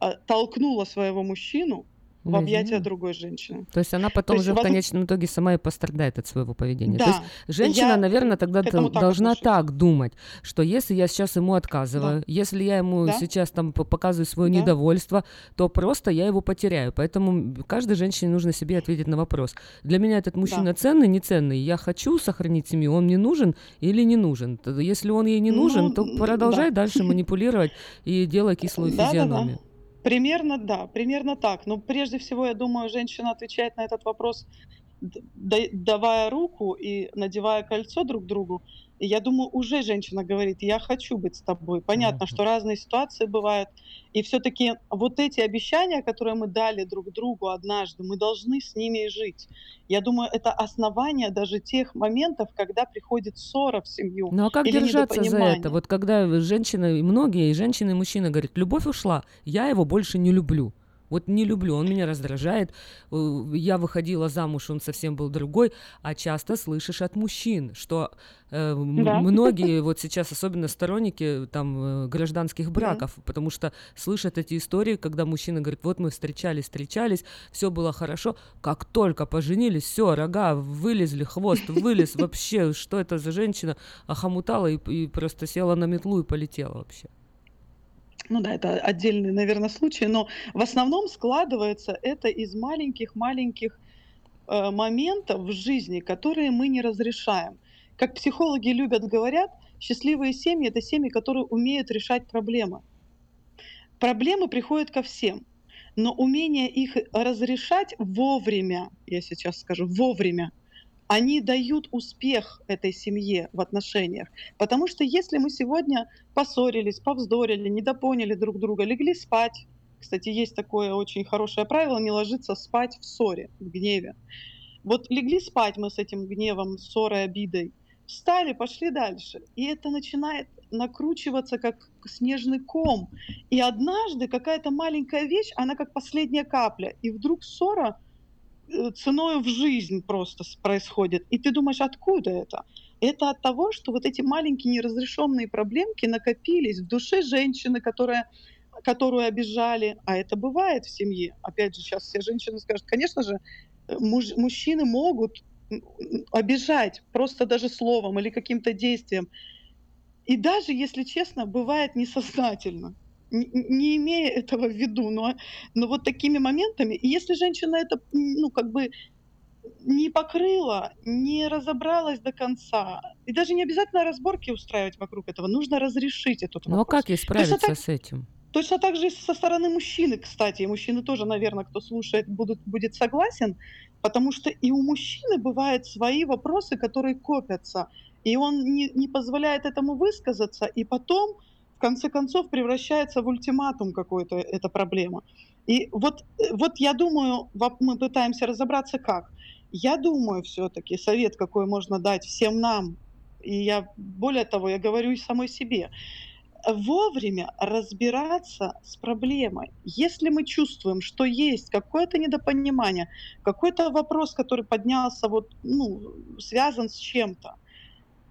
а, толкнула своего мужчину в объятия другой женщины. То есть она потом есть уже в конечном итоге сама и пострадает от своего поведения. То Да, есть женщина, я наверное, тогда дол- так должна отношусь. так думать, что если я сейчас ему отказываю, если я ему Да. сейчас там показываю свое Да. недовольство, то просто я его потеряю. Поэтому каждой женщине нужно себе ответить на вопрос. Для меня этот мужчина ценный, не ценный. Я хочу сохранить семью, он мне нужен или не нужен. Если он ей не нужен, Ну, то продолжай да. дальше [laughs] манипулировать и делай кислую физиономию. Примерно, да, примерно так. Но прежде всего, я думаю, женщина отвечает на этот вопрос, давая руку и надевая кольцо друг другу. И я думаю, уже женщина говорит, я хочу быть с тобой. Понятно, что разные ситуации бывают. И все-таки вот эти обещания, которые мы дали друг другу однажды, мы должны с ними и жить. Я думаю, это основание даже тех моментов, когда приходит ссора в семью. Ну а как держаться за это? Вот когда женщина, и многие, и женщины, и мужчины говорят, любовь ушла, я его больше не люблю. Вот не люблю, он меня раздражает. э, Я выходила замуж, он совсем был другой. А часто слышишь от мужчин, что э, Да. многие [laughs] вот сейчас, особенно сторонники там э, гражданских браков, потому что слышат эти истории, когда мужчина говорит, вот мы встречались, встречались, все было хорошо, как только поженились, все, рога вылезли, хвост вылез, [laughs] вообще, что это за женщина, охомутала и, и просто села на метлу и полетела вообще. Ну да, это отдельный, наверное, случай, но в основном складывается это из маленьких-маленьких э, моментов в жизни, которые мы не разрешаем. Как психологи любят говорят, счастливые семьи это семьи, которые умеют решать проблемы. Проблемы приходят ко всем, но умение их разрешать вовремя, я сейчас скажу, вовремя, они дают успех этой семье в отношениях. Потому что если мы сегодня поссорились, повздорили, недопоняли друг друга, легли спать, кстати, есть такое очень хорошее правило, не ложиться спать в ссоре, в гневе. Вот легли спать мы с этим гневом, ссорой, обидой, встали, пошли дальше. И это начинает накручиваться как снежный ком. И однажды какая-то маленькая вещь, она как последняя капля. И вдруг ссора ценой в жизнь просто происходит. И ты думаешь, откуда это? Это от того, что вот эти маленькие неразрешенные проблемки накопились в душе женщины, которая которую обижали, а это бывает в семье. Опять же, сейчас все женщины скажут, конечно же, э, муж- мужчины могут обижать просто даже словом или каким-то действием. И даже, если честно, бывает несознательно, не имея этого в виду, но, но вот такими моментами. И если женщина это, ну, как бы не покрыла, не разобралась до конца, и даже не обязательно разборки устраивать вокруг этого, нужно разрешить этот Ну а вопрос. как ей Точно справиться так- с этим? Точно так же и со стороны мужчины, кстати. И мужчины тоже, наверное, кто слушает, будут, будет согласен, потому что и у мужчины бывают свои вопросы, которые копятся, и он не, не позволяет этому высказаться, и потом, в конце концов, превращается в ультиматум какой-то эта проблема. И вот, вот я думаю, мы пытаемся разобраться как. Я думаю все-таки, совет, какой можно дать всем нам, и я, более того, я говорю и самой себе, вовремя разбираться с проблемой. Если мы чувствуем, что есть какое-то недопонимание, какой-то вопрос, который поднялся, вот, ну, связан с чем-то,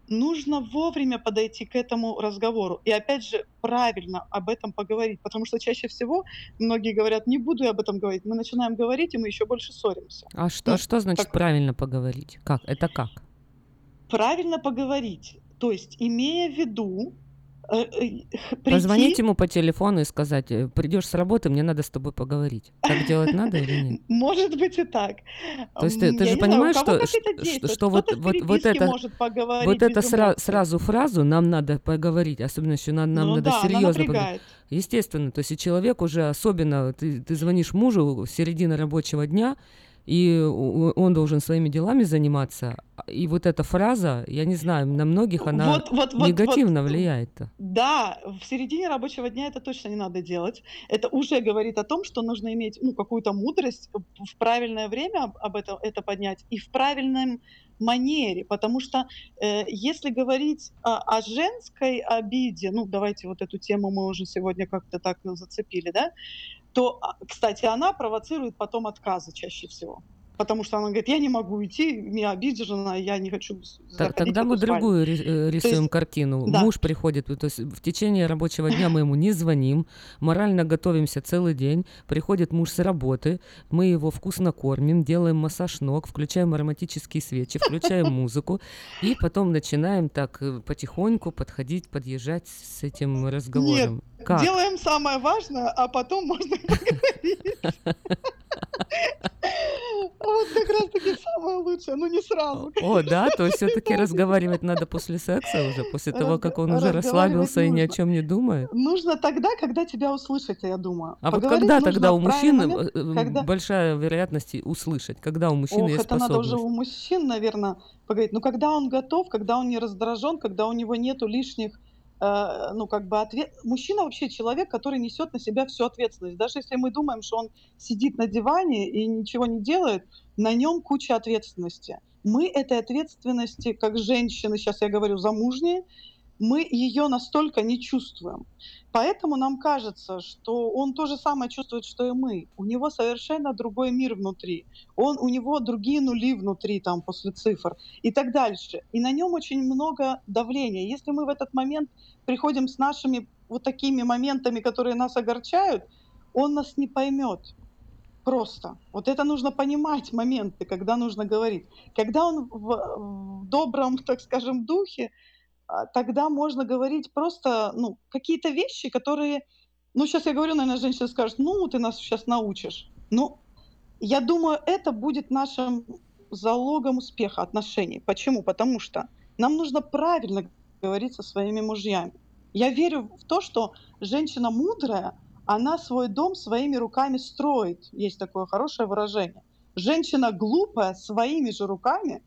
нужно вовремя подойти к этому разговору. И опять же, правильно об этом поговорить. Потому что чаще всего многие говорят, не буду я об этом говорить. Мы начинаем говорить, и мы еще больше ссоримся. А что, а что значит так- правильно поговорить? Как? Это как? Правильно поговорить. То есть, имея в виду, прийти- Позвонить ему по телефону и сказать, «Э, придешь с работы, мне надо с тобой поговорить. Так делать надо или нет? [laughs] Может быть и так. То есть ты, ты же знаю, понимаешь, кого что, что, что- вот, вот, вот это, вот это сра- сразу фразу нам надо поговорить, особенно еще нам, нам Ну надо да, серьезно поговорить. Естественно, то есть и человек уже особенно, ты, ты звонишь мужу середина рабочего дня, и он должен своими делами заниматься, и вот эта фраза, я не знаю, на многих она Вот, вот, вот, негативно вот. влияет-то. Да, в середине рабочего дня это точно не надо делать. Это уже говорит о том, что нужно иметь ну, какую-то мудрость в правильное время об, об этом это поднять и в правильном манере, потому что э, если говорить о, о женской обиде, ну давайте вот эту тему мы уже сегодня как-то так зацепили, да, то, а, кстати, она провоцирует потом отказы чаще всего. Потому что она говорит, я не могу идти, меня обижена, я не хочу с- Т- заходить Тогда мы эту спальню». другую ри- э, рисуем есть- картину. да. Муж приходит, то есть в течение рабочего дня мы ему не звоним, морально готовимся целый день. Приходит муж с работы, мы его вкусно кормим, делаем массаж ног, включаем ароматические свечи, включаем музыку, и потом начинаем так э, потихоньку подходить, подъезжать с этим разговором. Нет, Как? делаем самое важное, а потом можно поговорить. Вот как раз таки самое лучшее, ну не сразу. О, да, то есть все-таки разговаривать надо после секса уже, после того, как он уже расслабился и ни о чем не думает. Нужно тогда, когда тебя услышат, я думаю. А вот когда тогда у в мужчин правильный момент, э, э, большая вероятность услышать, когда у мужчины есть это надо уже способность? у мужчин, наверное, поговорить. Ну, когда он готов, когда он не раздражен, когда у него нету лишних, ну, как бы ответ. Мужчина вообще человек, который несет на себя всю ответственность. Даже если мы думаем, что он сидит на диване и ничего не делает, на нем куча ответственности. Мы этой ответственности, как женщины, сейчас я говорю замужние, мы ее настолько не чувствуем. Поэтому нам кажется, что он то же самое чувствует, что и мы. У него совершенно другой мир внутри. Он, у него другие нули внутри, там, после цифр и так дальше. И на нем очень много давления. Если мы в этот момент приходим с нашими вот такими моментами, которые нас огорчают, он нас не поймет. Просто. Вот это нужно понимать моменты, когда нужно говорить. Когда он в, в добром, так скажем, духе, тогда можно говорить просто, ну, какие-то вещи, которые, ну, сейчас я говорю, наверное, женщина скажет, ну, ты нас сейчас научишь. Ну, я думаю, это будет нашим залогом успеха отношений. Почему? Потому что нам нужно правильно говорить со своими мужьями. Я верю в то, что женщина мудрая, она свой дом своими руками строит. Есть такое хорошее выражение. Женщина глупая своими же руками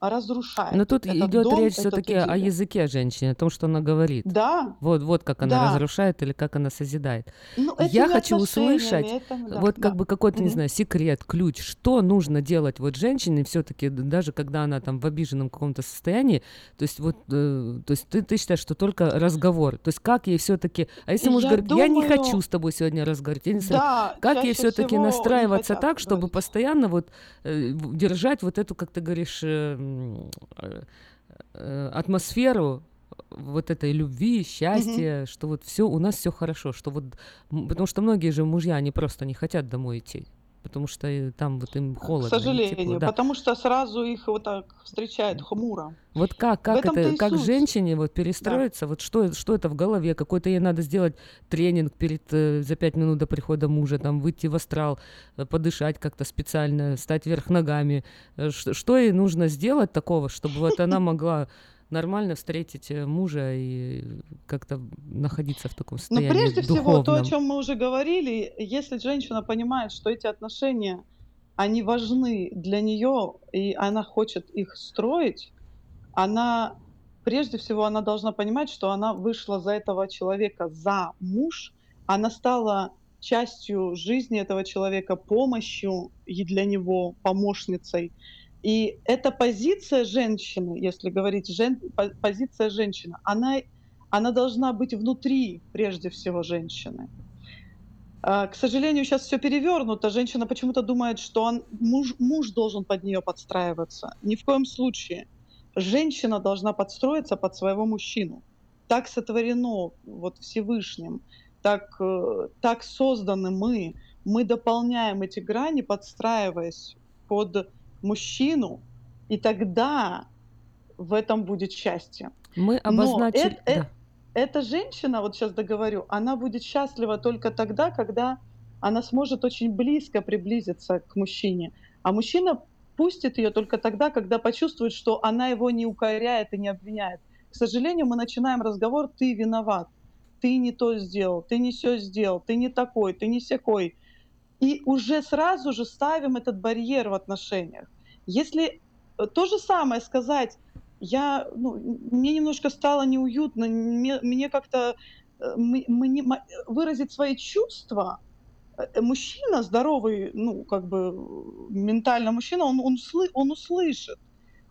разрушает. Но тут этот идет дом, речь все-таки о языке женщины, о том, что она говорит. Да. Вот, вот как она Да. разрушает или как она созидает. Ну, Я хочу услышать, это- да, вот да. как бы какой-то, не знаю, секрет, ключ, что нужно делать вот женщине все-таки, даже когда она там в обиженном каком-то состоянии, то есть вот, э, то есть ты, ты считаешь, что только разговор, то есть как ей все-таки, а если муж Я говорит, я не думаю- хочу с тобой сегодня разговаривать, я не знаю, Да, как ей все-таки настраиваться так, чтобы постоянно вот э, держать вот эту, как ты говоришь, э, атмосферу вот этой любви, счастья, что вот все у нас все хорошо, что вот потому что многие же мужья они просто не хотят домой идти, потому что э, там вот им К холодно, не сожалению, тепло, да. потому что сразу их вот так встречают хмуро. Вот как, как это, как суть. женщине вот перестроиться, вот что, что это в голове, какой-то ей надо сделать тренинг перед, э, за пять минут до прихода мужа, там, выйти в астрал, э, подышать как-то специально, стать вверх ногами. Ш- Что ей нужно сделать такого, чтобы вот она могла нормально встретить э, мужа и как-то находиться в таком Но состоянии Ну, прежде всего, то, духовном? о чем мы уже говорили, если женщина понимает, что эти отношения, они важны для нее, и она хочет их строить, она, прежде всего, она должна понимать, что она вышла за этого человека за муж, она стала частью жизни этого человека, помощью и для него, помощницей. И эта позиция женщины, если говорить жен, по- позиция женщины, она она должна быть внутри, прежде всего, женщины. А, К сожалению, сейчас все перевернуто. Женщина почему-то думает, что он, муж, муж должен под нее подстраиваться. Ни в коем случае. Женщина должна подстроиться под своего мужчину. Так сотворено вот Всевышним, так, э, так созданы мы. Мы дополняем эти грани, подстраиваясь под мужчину, и тогда в этом будет счастье. Мы Но обозначили... э- э- да. эта женщина, вот сейчас договорю, она будет счастлива только тогда, когда она сможет очень близко приблизиться к мужчине. А мужчина пустит ее только тогда, когда почувствует, что она его не укоряет и не обвиняет. К сожалению, мы начинаем разговор «ты виноват», «ты не то сделал», «ты не все сделал», «ты не такой», «ты не сякой». И уже сразу же ставим этот барьер в отношениях. Если э, то же самое сказать, я, ну, мне немножко стало неуютно, мне, мне как-то э, мне выразить свои чувства, э, мужчина здоровый, ну, как бы ментально мужчина, он, он, слы- он услышит.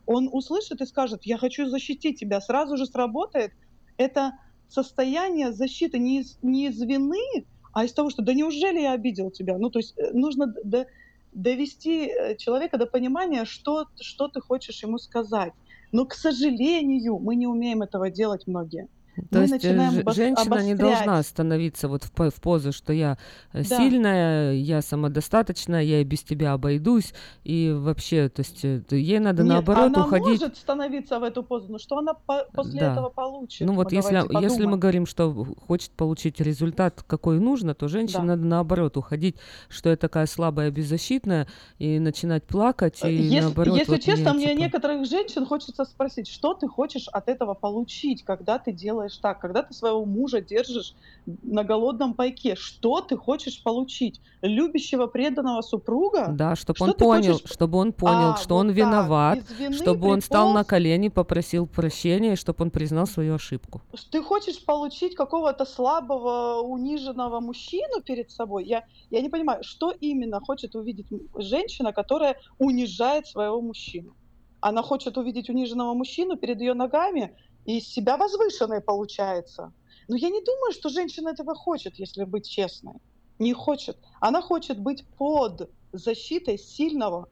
Он услышит и скажет, я хочу защитить тебя. Сразу же сработает это состояние защиты не из, не из вины, а из того, что да неужели я обидел тебя? Ну, то есть э, нужно д- д- довести э, человека до понимания, что, что ты хочешь ему сказать. Но, к сожалению, мы не умеем этого делать многие. То мы есть э, начинаем женщина не должна обострять. становиться вот в, в позу, что я э, Да. сильная, я самодостаточная, я и без тебя обойдусь, и вообще, то есть э, ей надо Нет, наоборот она уходить. может становиться в эту позу, но что она по- после Да. этого получит? Ну вот Мы если, если мы говорим, что хочет получить результат, какой нужно, то женщине Да. надо наоборот уходить, что я такая слабая, беззащитная, и начинать плакать, и Если, наоборот... если вот честно, мне, мне типа, некоторых женщин хочется спросить, что ты хочешь от этого получить, когда ты делаешь так, когда ты своего мужа держишь на голодном пайке, что ты хочешь получить? Любящего, преданного супруга? Да, чтобы Что он понял, хочешь? чтобы он понял, А, что вот он так, виноват, чтобы он стал на колени, попросил прощения, чтобы он признал свою ошибку. Ты хочешь получить какого-то слабого, униженного мужчину перед собой? Я, я не понимаю, что именно хочет увидеть женщина, которая унижает своего мужчину? Она хочет увидеть униженного мужчину перед ее ногами и из себя возвышенной получается. Но я не думаю, что женщина этого хочет, если быть честной. Не хочет. Она хочет быть под защитой сильного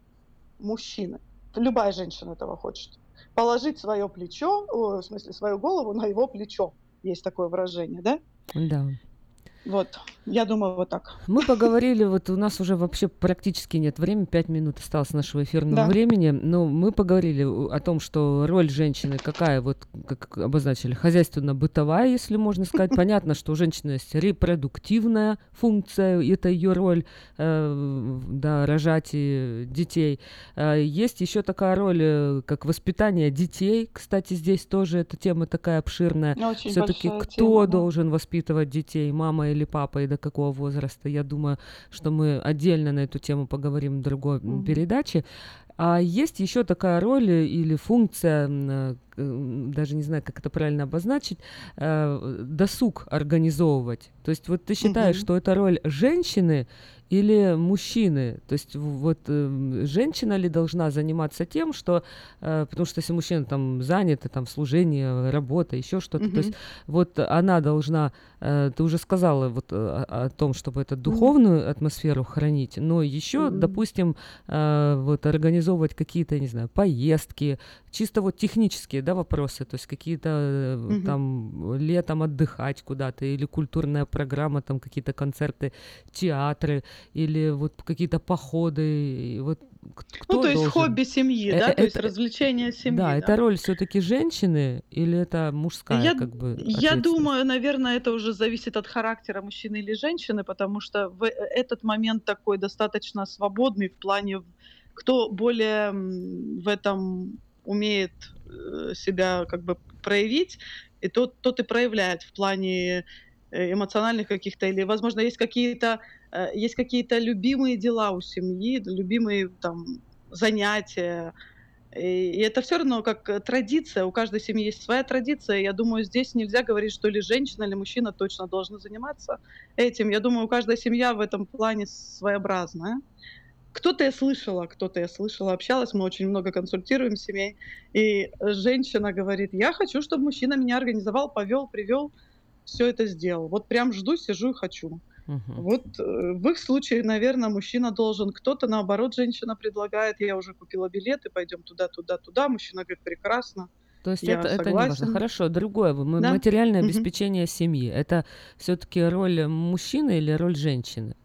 мужчины. Любая женщина этого хочет. Положить свое плечо, в смысле свою голову на его плечо. Есть такое выражение, да? Да. Вот, я думаю, вот так. Мы поговорили, вот у нас уже вообще практически нет времени, пять минут осталось нашего эфирного Да. времени, но мы поговорили о том, что роль женщины какая, вот как обозначили, хозяйственно-бытовая, если можно сказать. [laughs] Понятно, что у женщины есть репродуктивная функция, это ее роль, э, да, рожать и детей. А Есть еще такая роль, э, как воспитание детей. Кстати, здесь тоже эта тема такая обширная. Все-таки кто тема, должен воспитывать детей, мама или папа, и до какого возраста? Я думаю, что мы отдельно на эту тему поговорим в другой Мгм. передаче. А есть еще такая роль э, или функция, э, даже не знаю, как это правильно обозначить, э, досуг организовывать. То есть вот ты считаешь, Мгм. что это роль женщины или мужчины? То есть вот женщина ли должна заниматься тем, что, потому что если мужчина там занят, там служение, работа, еще что-то, то есть вот она должна, ты уже сказала вот э, о, о том, чтобы эту духовную атмосферу хранить, но еще, Мгм. допустим, э, вот организовывать какие-то, не знаю, поездки, чисто вот технические, да, вопросы, то есть какие-то э, Мгм. там летом отдыхать куда-то или культурная программа, там какие-то концерты, театры или вот какие-то походы, вот кто Ну, то есть должен? хобби семьи, Э, да, э, то есть это- развлечение семьи. Да, это роль все-таки женщины или это мужская, Я, как бы, я думаю, наверное, это уже зависит от характера мужчины или женщины, потому что в э- этот момент такой достаточно свободный в плане, кто более в этом умеет э, себя как бы проявить, и тот, тот и проявляет в плане э, эмоциональных каких-то, или, возможно, есть какие-то э, есть какие-то любимые дела у семьи, любимые там занятия, и это все равно как э, традиция, у каждой семьи есть своя традиция. Я думаю, здесь нельзя говорить, что или женщина, или мужчина точно должны заниматься этим. Я думаю, у каждой семья в этом плане своеобразная. кто-то я слышала, кто-то я слышала, общалась, мы очень много консультируем семей, и женщина говорит, я хочу, чтобы мужчина меня организовал, повел, привел, все это сделал. Вот прям жду, сижу и хочу. Угу. Вот э, в их случае, наверное, мужчина должен, кто-то наоборот, женщина предлагает, я уже купила билеты, пойдем туда, туда, туда. Мужчина говорит, прекрасно. То есть я это, это не важно. Хорошо, другое. Да? Материальное угу. обеспечение семьи. Это все-таки роль мужчины или роль женщины?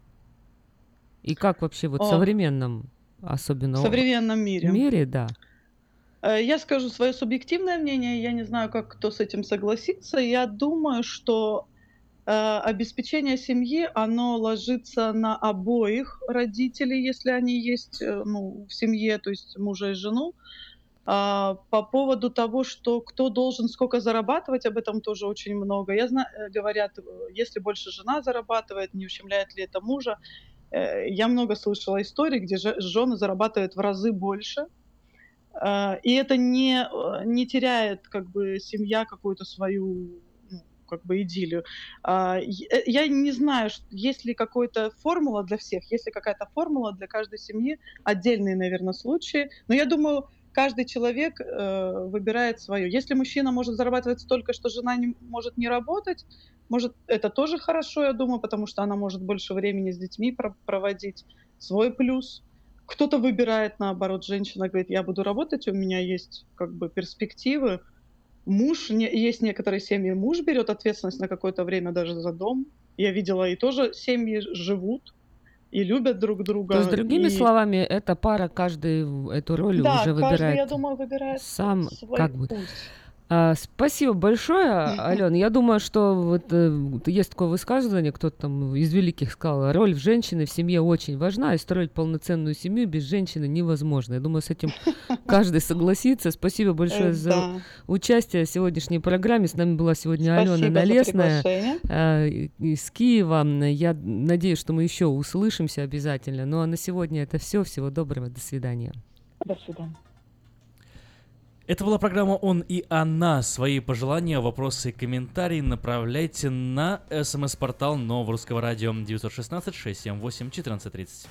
И как вообще вот в современном, особенно в современном мире? Мире, да. Э, я скажу свое субъективное мнение, я не знаю, как кто с этим согласится. Я думаю, что обеспечение семьи, оно ложится на обоих родителей, если они есть э, ну, в семье, то есть мужа и жену. А, по поводу того, что кто должен сколько зарабатывать, об этом тоже очень много. Я знаю, э, говорят, если больше жена зарабатывает, не ущемляет ли это мужа. Я много слышала историй, где жены зарабатывают в разы больше, и это не, не теряет как бы семья какую-то свою как бы идиллию. А, э, я не знаю, есть ли какая-то формула для всех, есть ли какая-то формула для каждой семьи, отдельные, наверное, случаи. Но я думаю, каждый человек э, выбирает свое. Если мужчина может зарабатывать столько, что жена не, может не работать, может, это тоже хорошо, я думаю, потому что она может больше времени с детьми про- проводить. Свой плюс. Кто-то выбирает, наоборот, женщина говорит, я буду работать, у меня есть как бы перспективы, муж, не, есть некоторые семьи, муж берет ответственность на какое-то время даже за дом. Я видела, и тоже семьи живут и любят друг друга. То есть, другими и... словами, эта пара каждый эту роль да, уже выбирает. Каждый, я думаю, выбирает сам свой как бы. путь. А, спасибо большое, Ален. Я думаю, что вот э, есть такое высказывание, кто-то там из великих сказал, роль в женщины в семье очень важна, и строить полноценную семью без женщины невозможно. Я думаю, с этим [laughs] каждый согласится. Спасибо большое за участие в сегодняшней программе. С нами была сегодня Алена Налесная э, из Киева. Я надеюсь, что мы еще услышимся обязательно. Ну а на сегодня это все. Всего доброго. До свидания. До свидания. Это была программа «Он и она». Свои пожелания, вопросы и комментарии направляйте на смс-портал Нового Русского Радио 916 678 1430.